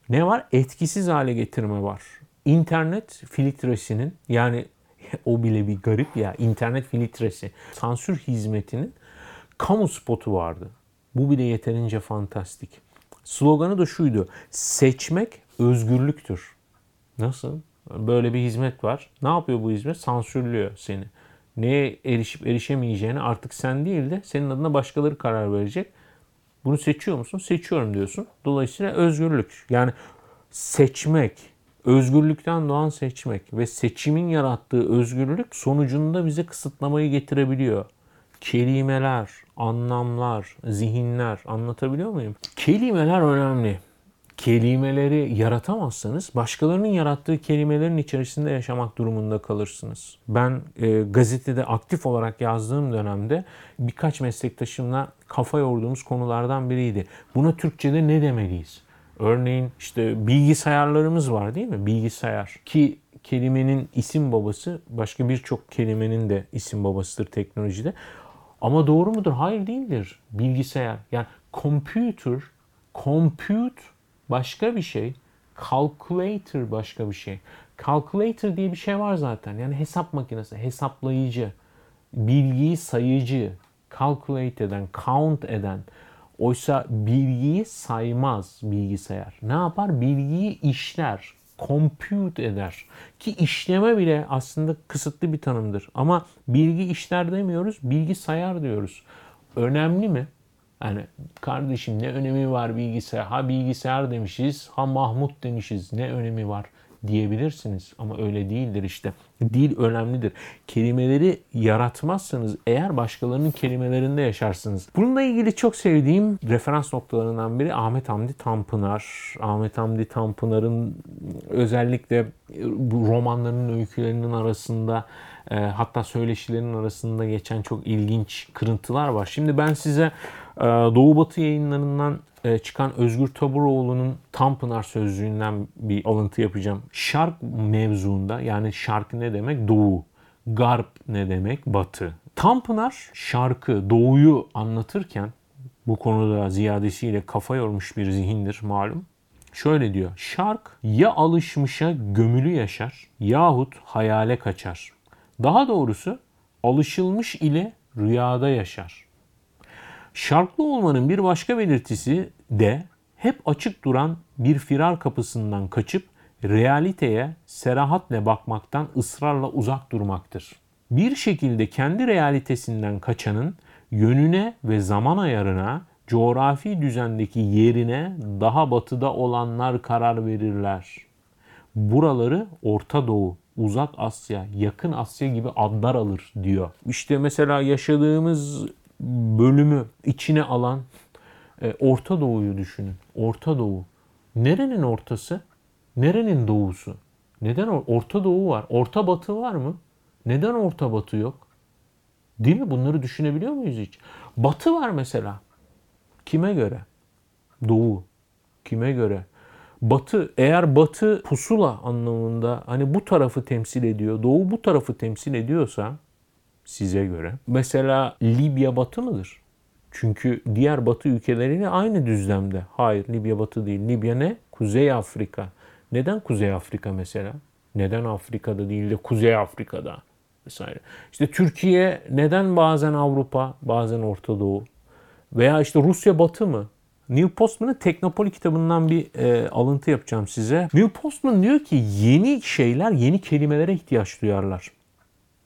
Ne var? Etkisiz hale getirme var internet filtresinin yani o bile bir garip ya internet filtresi sansür hizmetinin kamu spotu vardı. Bu bile yeterince fantastik. Sloganı da şuydu. Seçmek özgürlüktür. Nasıl? Böyle bir hizmet var. Ne yapıyor bu hizmet? Sansürlüyor seni. Neye erişip erişemeyeceğini artık sen değil de senin adına başkaları karar verecek. Bunu seçiyor musun? Seçiyorum diyorsun. Dolayısıyla özgürlük. Yani seçmek, özgürlükten doğan seçmek ve seçimin yarattığı özgürlük sonucunda bize kısıtlamayı getirebiliyor. Kelimeler, anlamlar, zihinler anlatabiliyor muyum? Kelimeler önemli. Kelimeleri yaratamazsanız başkalarının yarattığı kelimelerin içerisinde yaşamak durumunda kalırsınız. Ben e, gazetede aktif olarak yazdığım dönemde birkaç meslektaşımla kafa yorduğumuz konulardan biriydi. Buna Türkçe'de ne demeliyiz? Örneğin işte bilgisayarlarımız var değil mi? Bilgisayar ki kelimenin isim babası başka birçok kelimenin de isim babasıdır teknolojide. Ama doğru mudur? Hayır değildir. Bilgisayar yani computer, compute başka bir şey. Calculator başka bir şey. Calculator diye bir şey var zaten. Yani hesap makinesi, hesaplayıcı, bilgiyi sayıcı, calculate eden, count eden. Oysa bilgiyi saymaz bilgisayar. Ne yapar? Bilgiyi işler, compute eder. Ki işleme bile aslında kısıtlı bir tanımdır. Ama bilgi işler demiyoruz, bilgi sayar diyoruz. Önemli mi? Yani kardeşim ne önemi var bilgisayar? Ha bilgisayar demişiz, ha Mahmut demişiz. Ne önemi var diyebilirsiniz. Ama öyle değildir işte. Dil önemlidir. Kelimeleri yaratmazsanız eğer başkalarının kelimelerinde yaşarsınız. Bununla ilgili çok sevdiğim referans noktalarından biri Ahmet Hamdi Tanpınar. Ahmet Hamdi Tanpınar'ın özellikle bu romanlarının öykülerinin arasında e, hatta söyleşilerinin arasında geçen çok ilginç kırıntılar var. Şimdi ben size Doğu Batı yayınlarından e, çıkan Özgür Taburoğlu'nun Tanpınar sözlüğünden bir alıntı yapacağım. Şark mevzuunda yani şark ne demek? Doğu. Garp ne demek? Batı. Tanpınar şarkı, doğuyu anlatırken bu konuda ziyadesiyle kafa yormuş bir zihindir malum. Şöyle diyor. Şark ya alışmışa gömülü yaşar yahut hayale kaçar. Daha doğrusu alışılmış ile rüyada yaşar. Şarklı olmanın bir başka belirtisi de hep açık duran bir firar kapısından kaçıp realiteye serahatle bakmaktan ısrarla uzak durmaktır. Bir şekilde kendi realitesinden kaçanın yönüne ve zaman ayarına, coğrafi düzendeki yerine daha batıda olanlar karar verirler. Buraları Orta Doğu, Uzak Asya, Yakın Asya gibi adlar alır diyor. İşte mesela yaşadığımız bölümü içine alan e, Orta Doğu'yu düşünün. Orta Doğu. Nerenin ortası? Nerenin doğusu? Neden Orta Doğu var? Orta Batı var mı? Neden Orta Batı yok? Değil mi? Bunları düşünebiliyor muyuz hiç? Batı var mesela. Kime göre? Doğu. Kime göre? Batı eğer batı pusula anlamında hani bu tarafı temsil ediyor, doğu bu tarafı temsil ediyorsa size göre. Mesela Libya batı mıdır? Çünkü diğer batı ülkeleriyle aynı düzlemde. Hayır Libya batı değil. Libya ne? Kuzey Afrika. Neden Kuzey Afrika mesela? Neden Afrika'da değil de Kuzey Afrika'da? Vesaire. İşte Türkiye neden bazen Avrupa, bazen Orta Doğu? Veya işte Rusya batı mı? Neil Postman'ın Teknopoli kitabından bir e, alıntı yapacağım size. Neil Postman diyor ki yeni şeyler, yeni kelimelere ihtiyaç duyarlar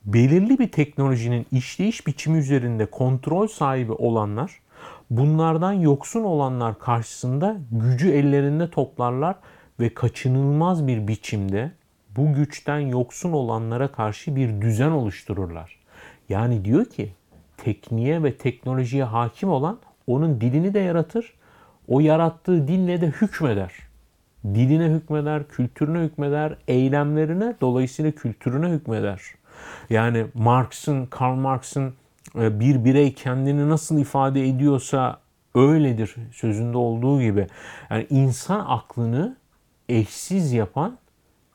belirli bir teknolojinin işleyiş biçimi üzerinde kontrol sahibi olanlar bunlardan yoksun olanlar karşısında gücü ellerinde toplarlar ve kaçınılmaz bir biçimde bu güçten yoksun olanlara karşı bir düzen oluştururlar. Yani diyor ki tekniğe ve teknolojiye hakim olan onun dilini de yaratır, o yarattığı dille de hükmeder. Diline hükmeder, kültürüne hükmeder, eylemlerine dolayısıyla kültürüne hükmeder. Yani Marx'ın, Karl Marx'ın e, bir birey kendini nasıl ifade ediyorsa öyledir sözünde olduğu gibi. Yani insan aklını eşsiz yapan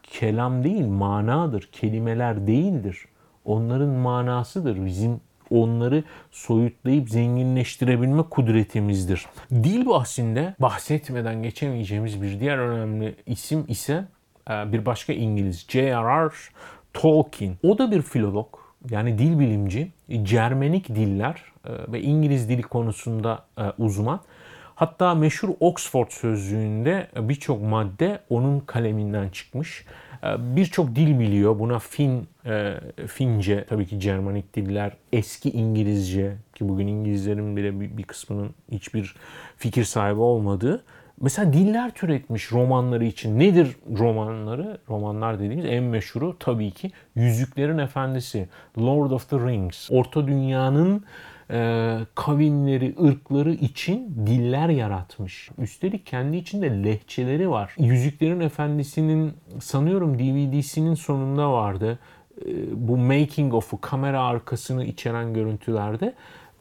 kelam değil, manadır, kelimeler değildir. Onların manasıdır. Bizim onları soyutlayıp zenginleştirebilme kudretimizdir. Dil bahsinde bahsetmeden geçemeyeceğimiz bir diğer önemli isim ise e, bir başka İngiliz J.R.R. Tolkien. O da bir filolog. yani dil bilimci, Cermenik diller e, ve İngiliz dili konusunda e, uzman. Hatta meşhur Oxford sözlüğünde birçok madde onun kaleminden çıkmış. E, birçok dil biliyor. Buna Fin, Fince, tabii ki Cermanik diller, eski İngilizce ki bugün İngilizlerin bile bir kısmının hiçbir fikir sahibi olmadığı Mesela diller türetmiş romanları için. Nedir romanları? Romanlar dediğimiz en meşhuru tabii ki Yüzüklerin Efendisi, Lord of the Rings. Orta Dünya'nın e, kavimleri, ırkları için diller yaratmış. Üstelik kendi içinde lehçeleri var. Yüzüklerin Efendisi'nin sanıyorum DVD'sinin sonunda vardı. E, bu making of'u, kamera arkasını içeren görüntülerde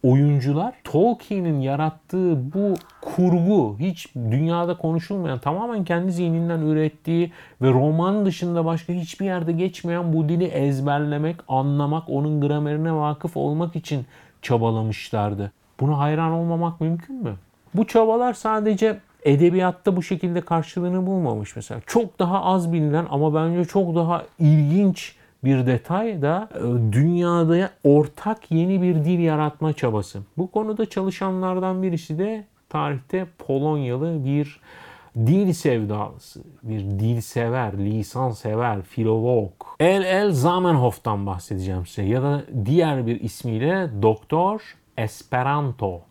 oyuncular Tolkien'in yarattığı bu kurgu hiç dünyada konuşulmayan tamamen kendi zihninden ürettiği ve roman dışında başka hiçbir yerde geçmeyen bu dili ezberlemek, anlamak, onun gramerine vakıf olmak için çabalamışlardı. Buna hayran olmamak mümkün mü? Bu çabalar sadece edebiyatta bu şekilde karşılığını bulmamış mesela. Çok daha az bilinen ama bence çok daha ilginç bir detay da e, dünyada ortak yeni bir dil yaratma çabası. Bu konuda çalışanlardan birisi de tarihte Polonyalı bir dil sevdalısı, bir dil sever, lisan sever, filolog. El El Zamenhof'tan bahsedeceğim size ya da diğer bir ismiyle Doktor Esperanto.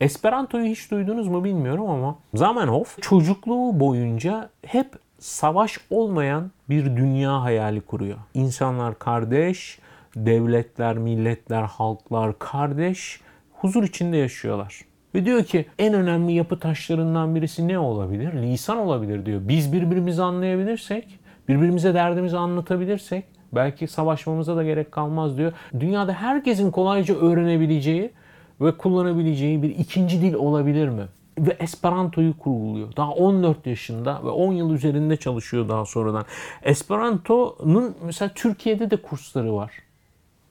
Esperanto'yu hiç duydunuz mu bilmiyorum ama Zamenhof çocukluğu boyunca hep savaş olmayan bir dünya hayali kuruyor. İnsanlar kardeş, devletler, milletler, halklar kardeş, huzur içinde yaşıyorlar. Ve diyor ki en önemli yapı taşlarından birisi ne olabilir? Lisan olabilir diyor. Biz birbirimizi anlayabilirsek, birbirimize derdimizi anlatabilirsek belki savaşmamıza da gerek kalmaz diyor. Dünyada herkesin kolayca öğrenebileceği ve kullanabileceği bir ikinci dil olabilir mi? Ve Esperanto'yu kuruluyor. Daha 14 yaşında ve 10 yıl üzerinde çalışıyor daha sonradan. Esperanto'nun mesela Türkiye'de de kursları var.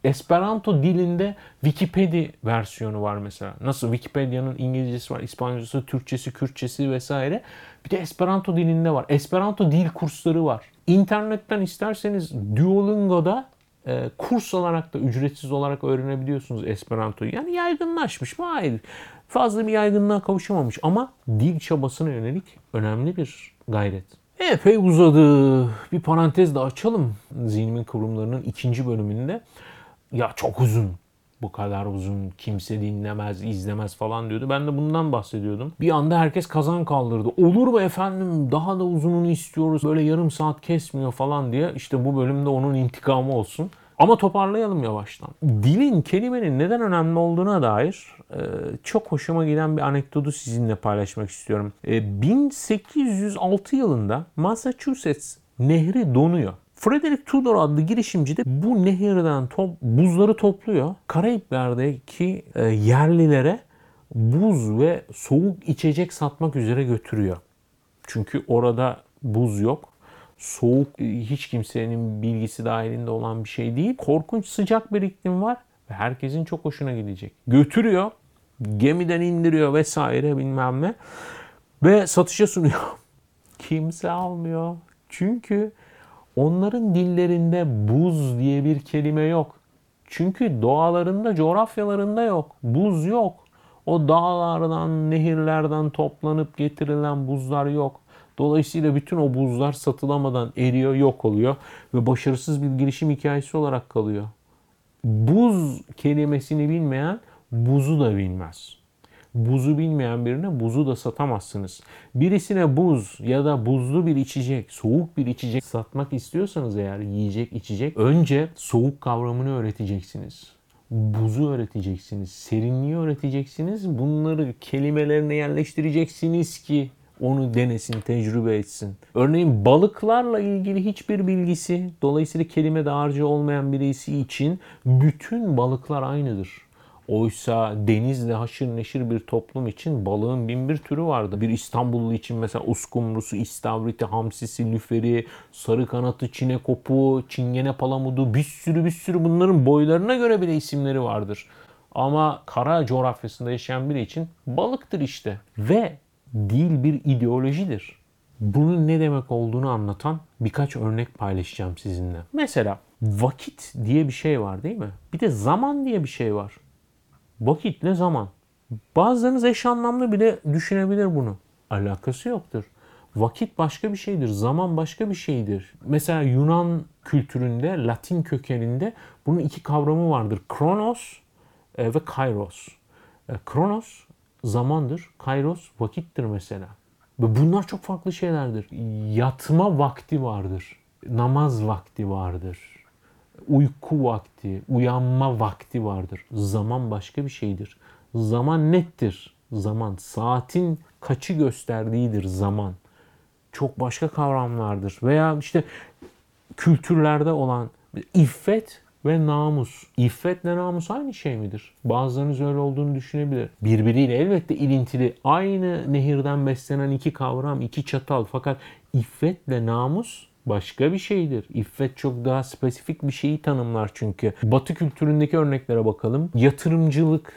Esperanto dilinde Wikipedia versiyonu var mesela. Nasıl Wikipedia'nın İngilizcesi var, İspanyolcası, Türkçesi, Kürtçesi vesaire. Bir de Esperanto dilinde var. Esperanto dil kursları var. İnternetten isterseniz Duolingo'da e, kurs olarak da ücretsiz olarak öğrenebiliyorsunuz Esperanto'yu. Yani yaygınlaşmış mı? Hayır. Fazla bir yaygınlığa kavuşamamış ama dil çabasına yönelik önemli bir gayret. Epey uzadı. Bir parantez de açalım. Zihnimin kıvrımlarının ikinci bölümünde. Ya çok uzun. Bu kadar uzun kimse dinlemez, izlemez falan diyordu. Ben de bundan bahsediyordum. Bir anda herkes kazan kaldırdı. Olur mu efendim daha da uzununu istiyoruz. Böyle yarım saat kesmiyor falan diye. İşte bu bölümde onun intikamı olsun. Ama toparlayalım yavaştan. Dilin, kelimenin neden önemli olduğuna dair e, çok hoşuma giden bir anekdotu sizinle paylaşmak istiyorum. E, 1806 yılında Massachusetts nehri donuyor. Frederick Tudor adlı girişimci de bu nehirden top, buzları topluyor. Karayipler'deki e, yerlilere buz ve soğuk içecek satmak üzere götürüyor. Çünkü orada buz yok soğuk hiç kimsenin bilgisi dahilinde olan bir şey değil. Korkunç sıcak bir iklim var ve herkesin çok hoşuna gidecek. Götürüyor, gemiden indiriyor vesaire bilmem ne ve satışa sunuyor. Kimse almıyor. Çünkü onların dillerinde buz diye bir kelime yok. Çünkü doğalarında, coğrafyalarında yok. Buz yok. O dağlardan, nehirlerden toplanıp getirilen buzlar yok. Dolayısıyla bütün o buzlar satılamadan eriyor, yok oluyor ve başarısız bir girişim hikayesi olarak kalıyor. Buz kelimesini bilmeyen buzu da bilmez. Buzu bilmeyen birine buzu da satamazsınız. Birisine buz ya da buzlu bir içecek, soğuk bir içecek satmak istiyorsanız eğer yiyecek, içecek önce soğuk kavramını öğreteceksiniz buzu öğreteceksiniz, serinliği öğreteceksiniz. Bunları kelimelerine yerleştireceksiniz ki onu denesin, tecrübe etsin. Örneğin balıklarla ilgili hiçbir bilgisi, dolayısıyla kelime dağarcığı olmayan birisi için bütün balıklar aynıdır. Oysa denizle haşır neşir bir toplum için balığın bin bir türü vardı. Bir İstanbullu için mesela uskumrusu, istavriti, hamsisi, lüferi, sarı kanatı, çinekopu, çingene palamudu bir sürü bir sürü bunların boylarına göre bile isimleri vardır. Ama kara coğrafyasında yaşayan biri için balıktır işte. Ve dil bir ideolojidir. Bunun ne demek olduğunu anlatan birkaç örnek paylaşacağım sizinle. Mesela Vakit diye bir şey var değil mi? Bir de zaman diye bir şey var. Vakitle zaman. Bazılarınız eş anlamlı bile düşünebilir bunu. Alakası yoktur. Vakit başka bir şeydir, zaman başka bir şeydir. Mesela Yunan kültüründe, Latin kökeninde bunun iki kavramı vardır. Kronos e, ve Kairos. E, Kronos zamandır, Kairos vakittir mesela. Ve bunlar çok farklı şeylerdir. Yatma vakti vardır, namaz vakti vardır, uyku vakti, uyanma vakti vardır. Zaman başka bir şeydir. Zaman nettir. Zaman saatin kaçı gösterdiğidir zaman. Çok başka kavramlardır. Veya işte kültürlerde olan iffet ve namus. İffetle namus aynı şey midir? Bazılarınız öyle olduğunu düşünebilir. Birbiriyle elbette ilintili. Aynı nehirden beslenen iki kavram, iki çatal. Fakat iffetle namus başka bir şeydir. İffet çok daha spesifik bir şeyi tanımlar çünkü. Batı kültüründeki örneklere bakalım. Yatırımcılık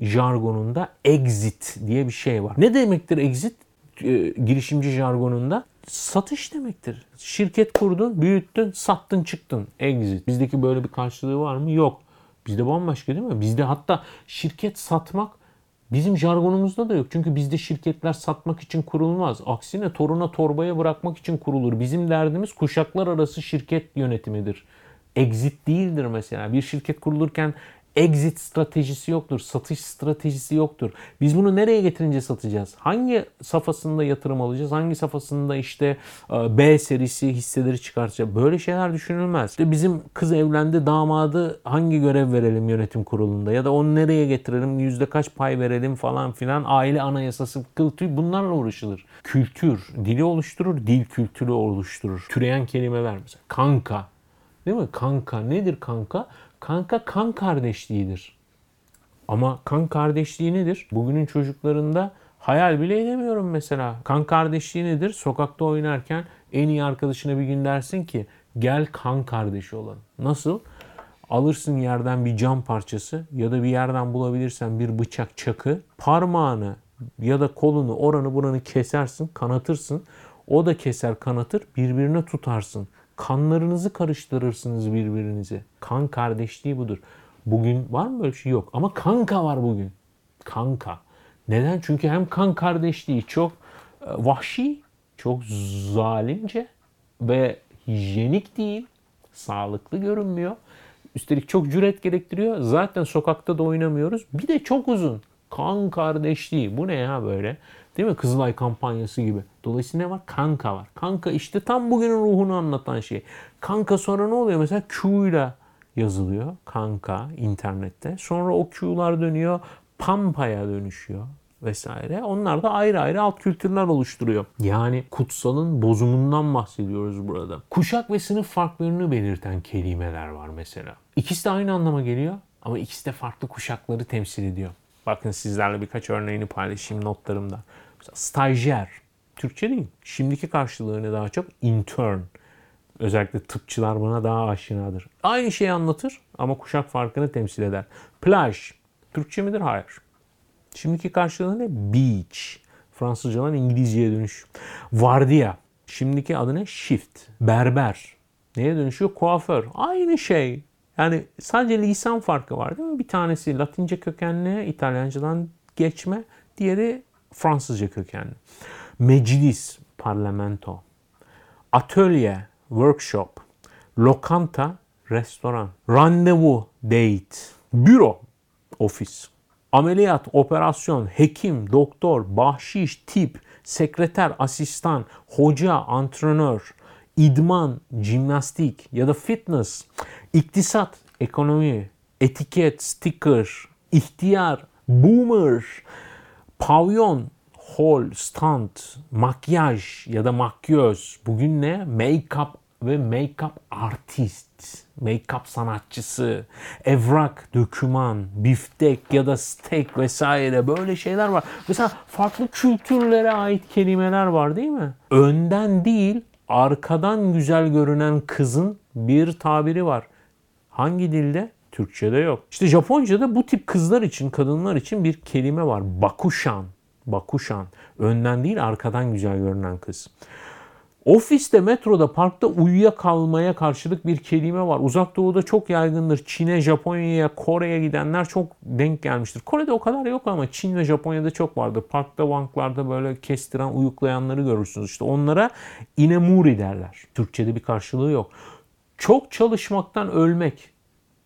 jargonunda exit diye bir şey var. Ne demektir exit? E, girişimci jargonunda satış demektir. Şirket kurdun, büyüttün, sattın, çıktın. Exit. Bizdeki böyle bir karşılığı var mı? Yok. Bizde bambaşka değil mi? Bizde hatta şirket satmak bizim jargonumuzda da yok. Çünkü bizde şirketler satmak için kurulmaz. Aksine toruna torbaya bırakmak için kurulur. Bizim derdimiz kuşaklar arası şirket yönetimidir. Exit değildir mesela. Bir şirket kurulurken exit stratejisi yoktur. Satış stratejisi yoktur. Biz bunu nereye getirince satacağız? Hangi safhasında yatırım alacağız? Hangi safhasında işte e, B serisi hisseleri çıkartacağız? Böyle şeyler düşünülmez. İşte bizim kız evlendi damadı hangi görev verelim yönetim kurulunda? Ya da onu nereye getirelim? Yüzde kaç pay verelim falan filan. Aile anayasası, kıl tüy bunlarla uğraşılır. Kültür, dili oluşturur, dil kültürü oluşturur. Türeyen kelimeler mesela. Kanka. Değil mi? Kanka. Nedir kanka? Kanka kan kardeşliğidir. Ama kan kardeşliği nedir? Bugünün çocuklarında hayal bile edemiyorum mesela. Kan kardeşliği nedir? Sokakta oynarken en iyi arkadaşına bir gün dersin ki gel kan kardeşi olalım. Nasıl? Alırsın yerden bir cam parçası ya da bir yerden bulabilirsen bir bıçak çakı parmağını ya da kolunu oranı buranı kesersin kanatırsın. O da keser kanatır birbirine tutarsın. Kanlarınızı karıştırırsınız birbirinize. Kan kardeşliği budur. Bugün var mı böyle bir şey? Yok. Ama kanka var bugün. Kanka. Neden? Çünkü hem kan kardeşliği çok e, vahşi, çok zalimce ve hijyenik değil, sağlıklı görünmüyor. Üstelik çok cüret gerektiriyor. Zaten sokakta da oynamıyoruz. Bir de çok uzun. Kan kardeşliği. Bu ne ya böyle? Değil mi? Kızılay kampanyası gibi. Dolayısıyla ne var? Kanka var. Kanka işte tam bugünün ruhunu anlatan şey. Kanka sonra ne oluyor? Mesela Q ile yazılıyor. Kanka internette. Sonra o Q'lar dönüyor. Pampa'ya dönüşüyor vesaire. Onlar da ayrı ayrı alt kültürler oluşturuyor. Yani kutsalın bozumundan bahsediyoruz burada. Kuşak ve sınıf farklarını belirten kelimeler var mesela. İkisi de aynı anlama geliyor ama ikisi de farklı kuşakları temsil ediyor. Bakın sizlerle birkaç örneğini paylaşayım notlarımda. Mesela stajyer. Türkçe değil. Şimdiki karşılığını daha çok intern. Özellikle tıpçılar buna daha aşinadır. Aynı şeyi anlatır ama kuşak farkını temsil eder. Plaj. Türkçe midir? Hayır. Şimdiki karşılığı ne? Beach. Fransızcadan İngilizceye dönüş. Vardiya. Şimdiki adı ne? Shift. Berber. Neye dönüşüyor? Kuaför. Aynı şey. Yani sadece lisan farkı var değil mi? Bir tanesi Latince kökenli, İtalyancadan geçme. Diğeri Fransızca kökenli. Meclis, parlamento. Atölye, workshop. Lokanta, restoran. Randevu, date. Büro, ofis. Ameliyat, operasyon, hekim, doktor, bahşiş, tip, sekreter, asistan, hoca, antrenör, idman, jimnastik ya da fitness, iktisat, ekonomi, etiket, sticker, ihtiyar, boomer, pavyon, hol, stand, makyaj ya da makyöz. Bugün ne? Make-up ve make-up artist, make-up sanatçısı, evrak, döküman, biftek ya da steak vesaire böyle şeyler var. Mesela farklı kültürlere ait kelimeler var değil mi? Önden değil, arkadan güzel görünen kızın bir tabiri var. Hangi dilde? Türkçe'de yok. İşte Japonca'da bu tip kızlar için, kadınlar için bir kelime var. Bakushan. Bakushan. Önden değil arkadan güzel görünen kız. Ofiste, metroda, parkta uyuyakalmaya karşılık bir kelime var. Uzak Doğu'da çok yaygındır. Çin'e, Japonya'ya, Kore'ye gidenler çok denk gelmiştir. Kore'de o kadar yok ama Çin ve Japonya'da çok vardır. Parkta, banklarda böyle kestiren, uyuklayanları görürsünüz. İşte onlara inemuri derler. Türkçe'de bir karşılığı yok. Çok çalışmaktan ölmek.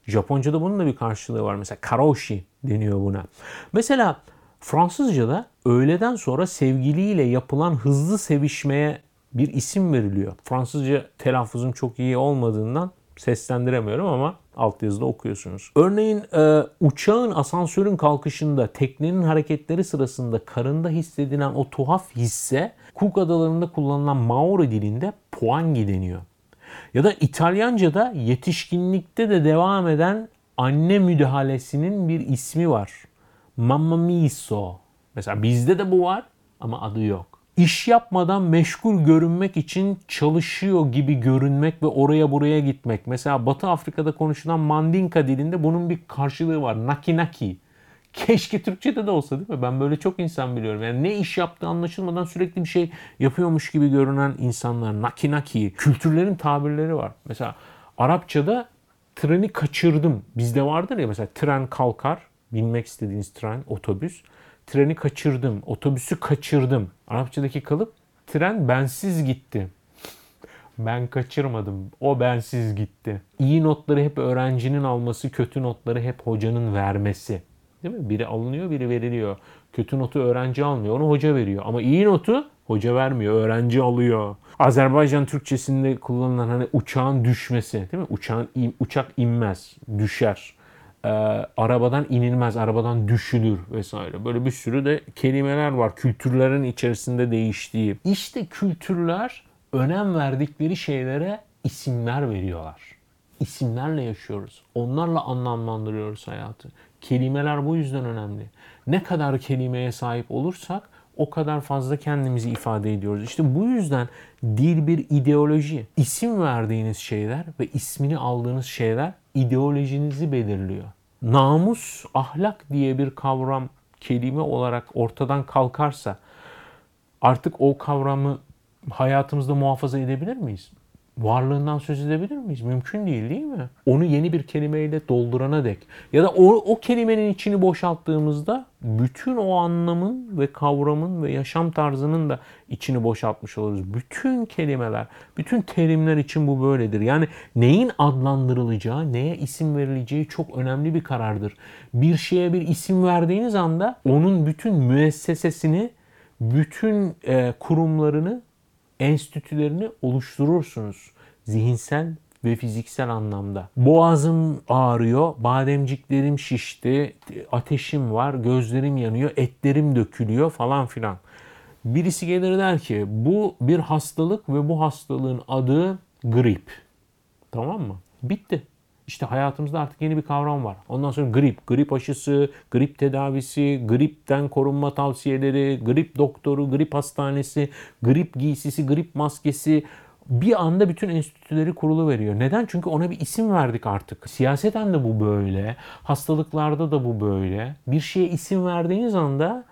Japonca'da bunun da bir karşılığı var. Mesela karoshi deniyor buna. Mesela Fransızca'da öğleden sonra sevgiliyle yapılan hızlı sevişmeye bir isim veriliyor. Fransızca telaffuzum çok iyi olmadığından seslendiremiyorum ama altyazıda okuyorsunuz. Örneğin e, uçağın asansörün kalkışında teknenin hareketleri sırasında karında hissedilen o tuhaf hisse Cook Adaları'nda kullanılan Maori dilinde puangi deniyor. Ya da İtalyanca'da yetişkinlikte de devam eden anne müdahalesinin bir ismi var. Mamma miso. Mesela bizde de bu var ama adı yok. İş yapmadan meşgul görünmek için çalışıyor gibi görünmek ve oraya buraya gitmek. Mesela Batı Afrika'da konuşulan Mandinka dilinde bunun bir karşılığı var. Naki naki. Keşke Türkçe'de de olsa değil mi? Ben böyle çok insan biliyorum. Yani ne iş yaptığı anlaşılmadan sürekli bir şey yapıyormuş gibi görünen insanlar. Naki naki. Kültürlerin tabirleri var. Mesela Arapçada treni kaçırdım. Bizde vardır ya mesela tren kalkar. Binmek istediğiniz tren, otobüs. Treni kaçırdım, otobüsü kaçırdım. Arapçadaki kalıp tren bensiz gitti. Ben kaçırmadım. O bensiz gitti. İyi notları hep öğrencinin alması, kötü notları hep hocanın vermesi. Değil mi? Biri alınıyor, biri veriliyor. Kötü notu öğrenci almıyor, onu hoca veriyor. Ama iyi notu hoca vermiyor, öğrenci alıyor. Azerbaycan Türkçesinde kullanılan hani uçağın düşmesi, değil mi? Uçağın uçak inmez, düşer. Ee, arabadan inilmez, arabadan düşülür vesaire. Böyle bir sürü de kelimeler var kültürlerin içerisinde değiştiği. İşte kültürler önem verdikleri şeylere isimler veriyorlar. İsimlerle yaşıyoruz. Onlarla anlamlandırıyoruz hayatı. Kelimeler bu yüzden önemli. Ne kadar kelimeye sahip olursak o kadar fazla kendimizi ifade ediyoruz. İşte bu yüzden dil bir ideoloji. İsim verdiğiniz şeyler ve ismini aldığınız şeyler ideolojinizi belirliyor. Namus, ahlak diye bir kavram kelime olarak ortadan kalkarsa artık o kavramı hayatımızda muhafaza edebilir miyiz? Varlığından söz edebilir miyiz? Mümkün değil değil mi? Onu yeni bir kelimeyle doldurana dek. Ya da o, o kelimenin içini boşalttığımızda bütün o anlamın ve kavramın ve yaşam tarzının da içini boşaltmış oluruz. Bütün kelimeler, bütün terimler için bu böyledir. Yani neyin adlandırılacağı, neye isim verileceği çok önemli bir karardır. Bir şeye bir isim verdiğiniz anda onun bütün müessesesini, bütün e, kurumlarını enstitülerini oluşturursunuz. Zihinsel ve fiziksel anlamda. Boğazım ağrıyor, bademciklerim şişti, ateşim var, gözlerim yanıyor, etlerim dökülüyor falan filan. Birisi gelir der ki bu bir hastalık ve bu hastalığın adı grip. Tamam mı? Bitti. İşte hayatımızda artık yeni bir kavram var. Ondan sonra grip, grip aşısı, grip tedavisi, gripten korunma tavsiyeleri, grip doktoru, grip hastanesi, grip giysisi, grip maskesi bir anda bütün enstitüleri kurulu veriyor. Neden? Çünkü ona bir isim verdik artık. Siyaseten de bu böyle, hastalıklarda da bu böyle. Bir şeye isim verdiğiniz anda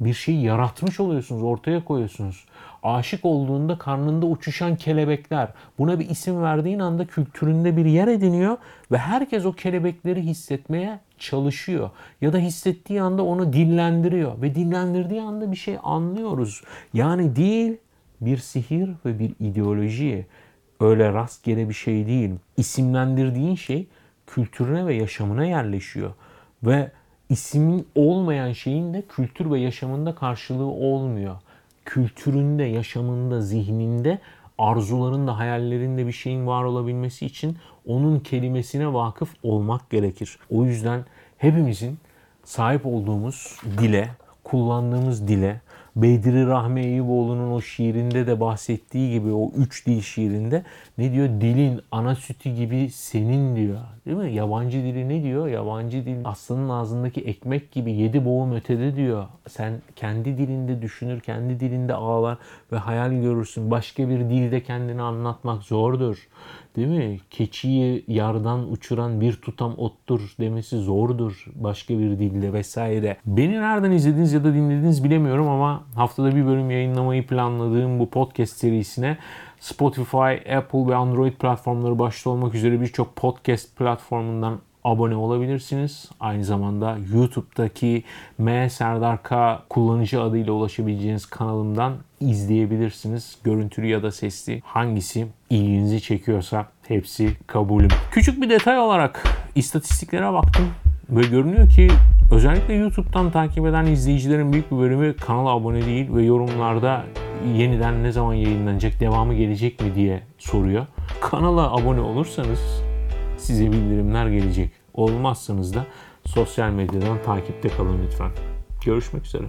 bir şeyi yaratmış oluyorsunuz, ortaya koyuyorsunuz. Aşık olduğunda karnında uçuşan kelebekler. Buna bir isim verdiğin anda kültüründe bir yer ediniyor ve herkes o kelebekleri hissetmeye çalışıyor. Ya da hissettiği anda onu dillendiriyor ve dillendirdiği anda bir şey anlıyoruz. Yani değil bir sihir ve bir ideoloji. Öyle rastgele bir şey değil. İsimlendirdiğin şey kültürüne ve yaşamına yerleşiyor. Ve ismin olmayan şeyin de kültür ve yaşamında karşılığı olmuyor. Kültüründe, yaşamında, zihninde, arzularında, hayallerinde bir şeyin var olabilmesi için onun kelimesine vakıf olmak gerekir. O yüzden hepimizin sahip olduğumuz dile, kullandığımız dile, Bedri Rahmi Eyüboğlu'nun o şiirinde de bahsettiği gibi o üç dil şiirinde ne diyor? Dilin ana sütü gibi senin diyor. Değil mi? Yabancı dili ne diyor? Yabancı dil aslanın ağzındaki ekmek gibi yedi boğum ötede diyor. Sen kendi dilinde düşünür, kendi dilinde ağlar ve hayal görürsün. Başka bir dilde kendini anlatmak zordur. Değil mi? Keçiyi yardan uçuran bir tutam ottur demesi zordur başka bir dilde vesaire. Beni nereden izlediniz ya da dinlediniz bilemiyorum ama haftada bir bölüm yayınlamayı planladığım bu podcast serisine Spotify, Apple ve Android platformları başta olmak üzere birçok podcast platformundan abone olabilirsiniz. Aynı zamanda YouTube'daki M Serdar K kullanıcı adıyla ulaşabileceğiniz kanalımdan izleyebilirsiniz. Görüntülü ya da sesli hangisi ilginizi çekiyorsa hepsi kabulüm. Küçük bir detay olarak istatistiklere baktım ve görünüyor ki özellikle YouTube'dan takip eden izleyicilerin büyük bir bölümü kanala abone değil ve yorumlarda yeniden ne zaman yayınlanacak, devamı gelecek mi diye soruyor. Kanala abone olursanız size bildirimler gelecek. Olmazsanız da sosyal medyadan takipte kalın lütfen. Görüşmek üzere.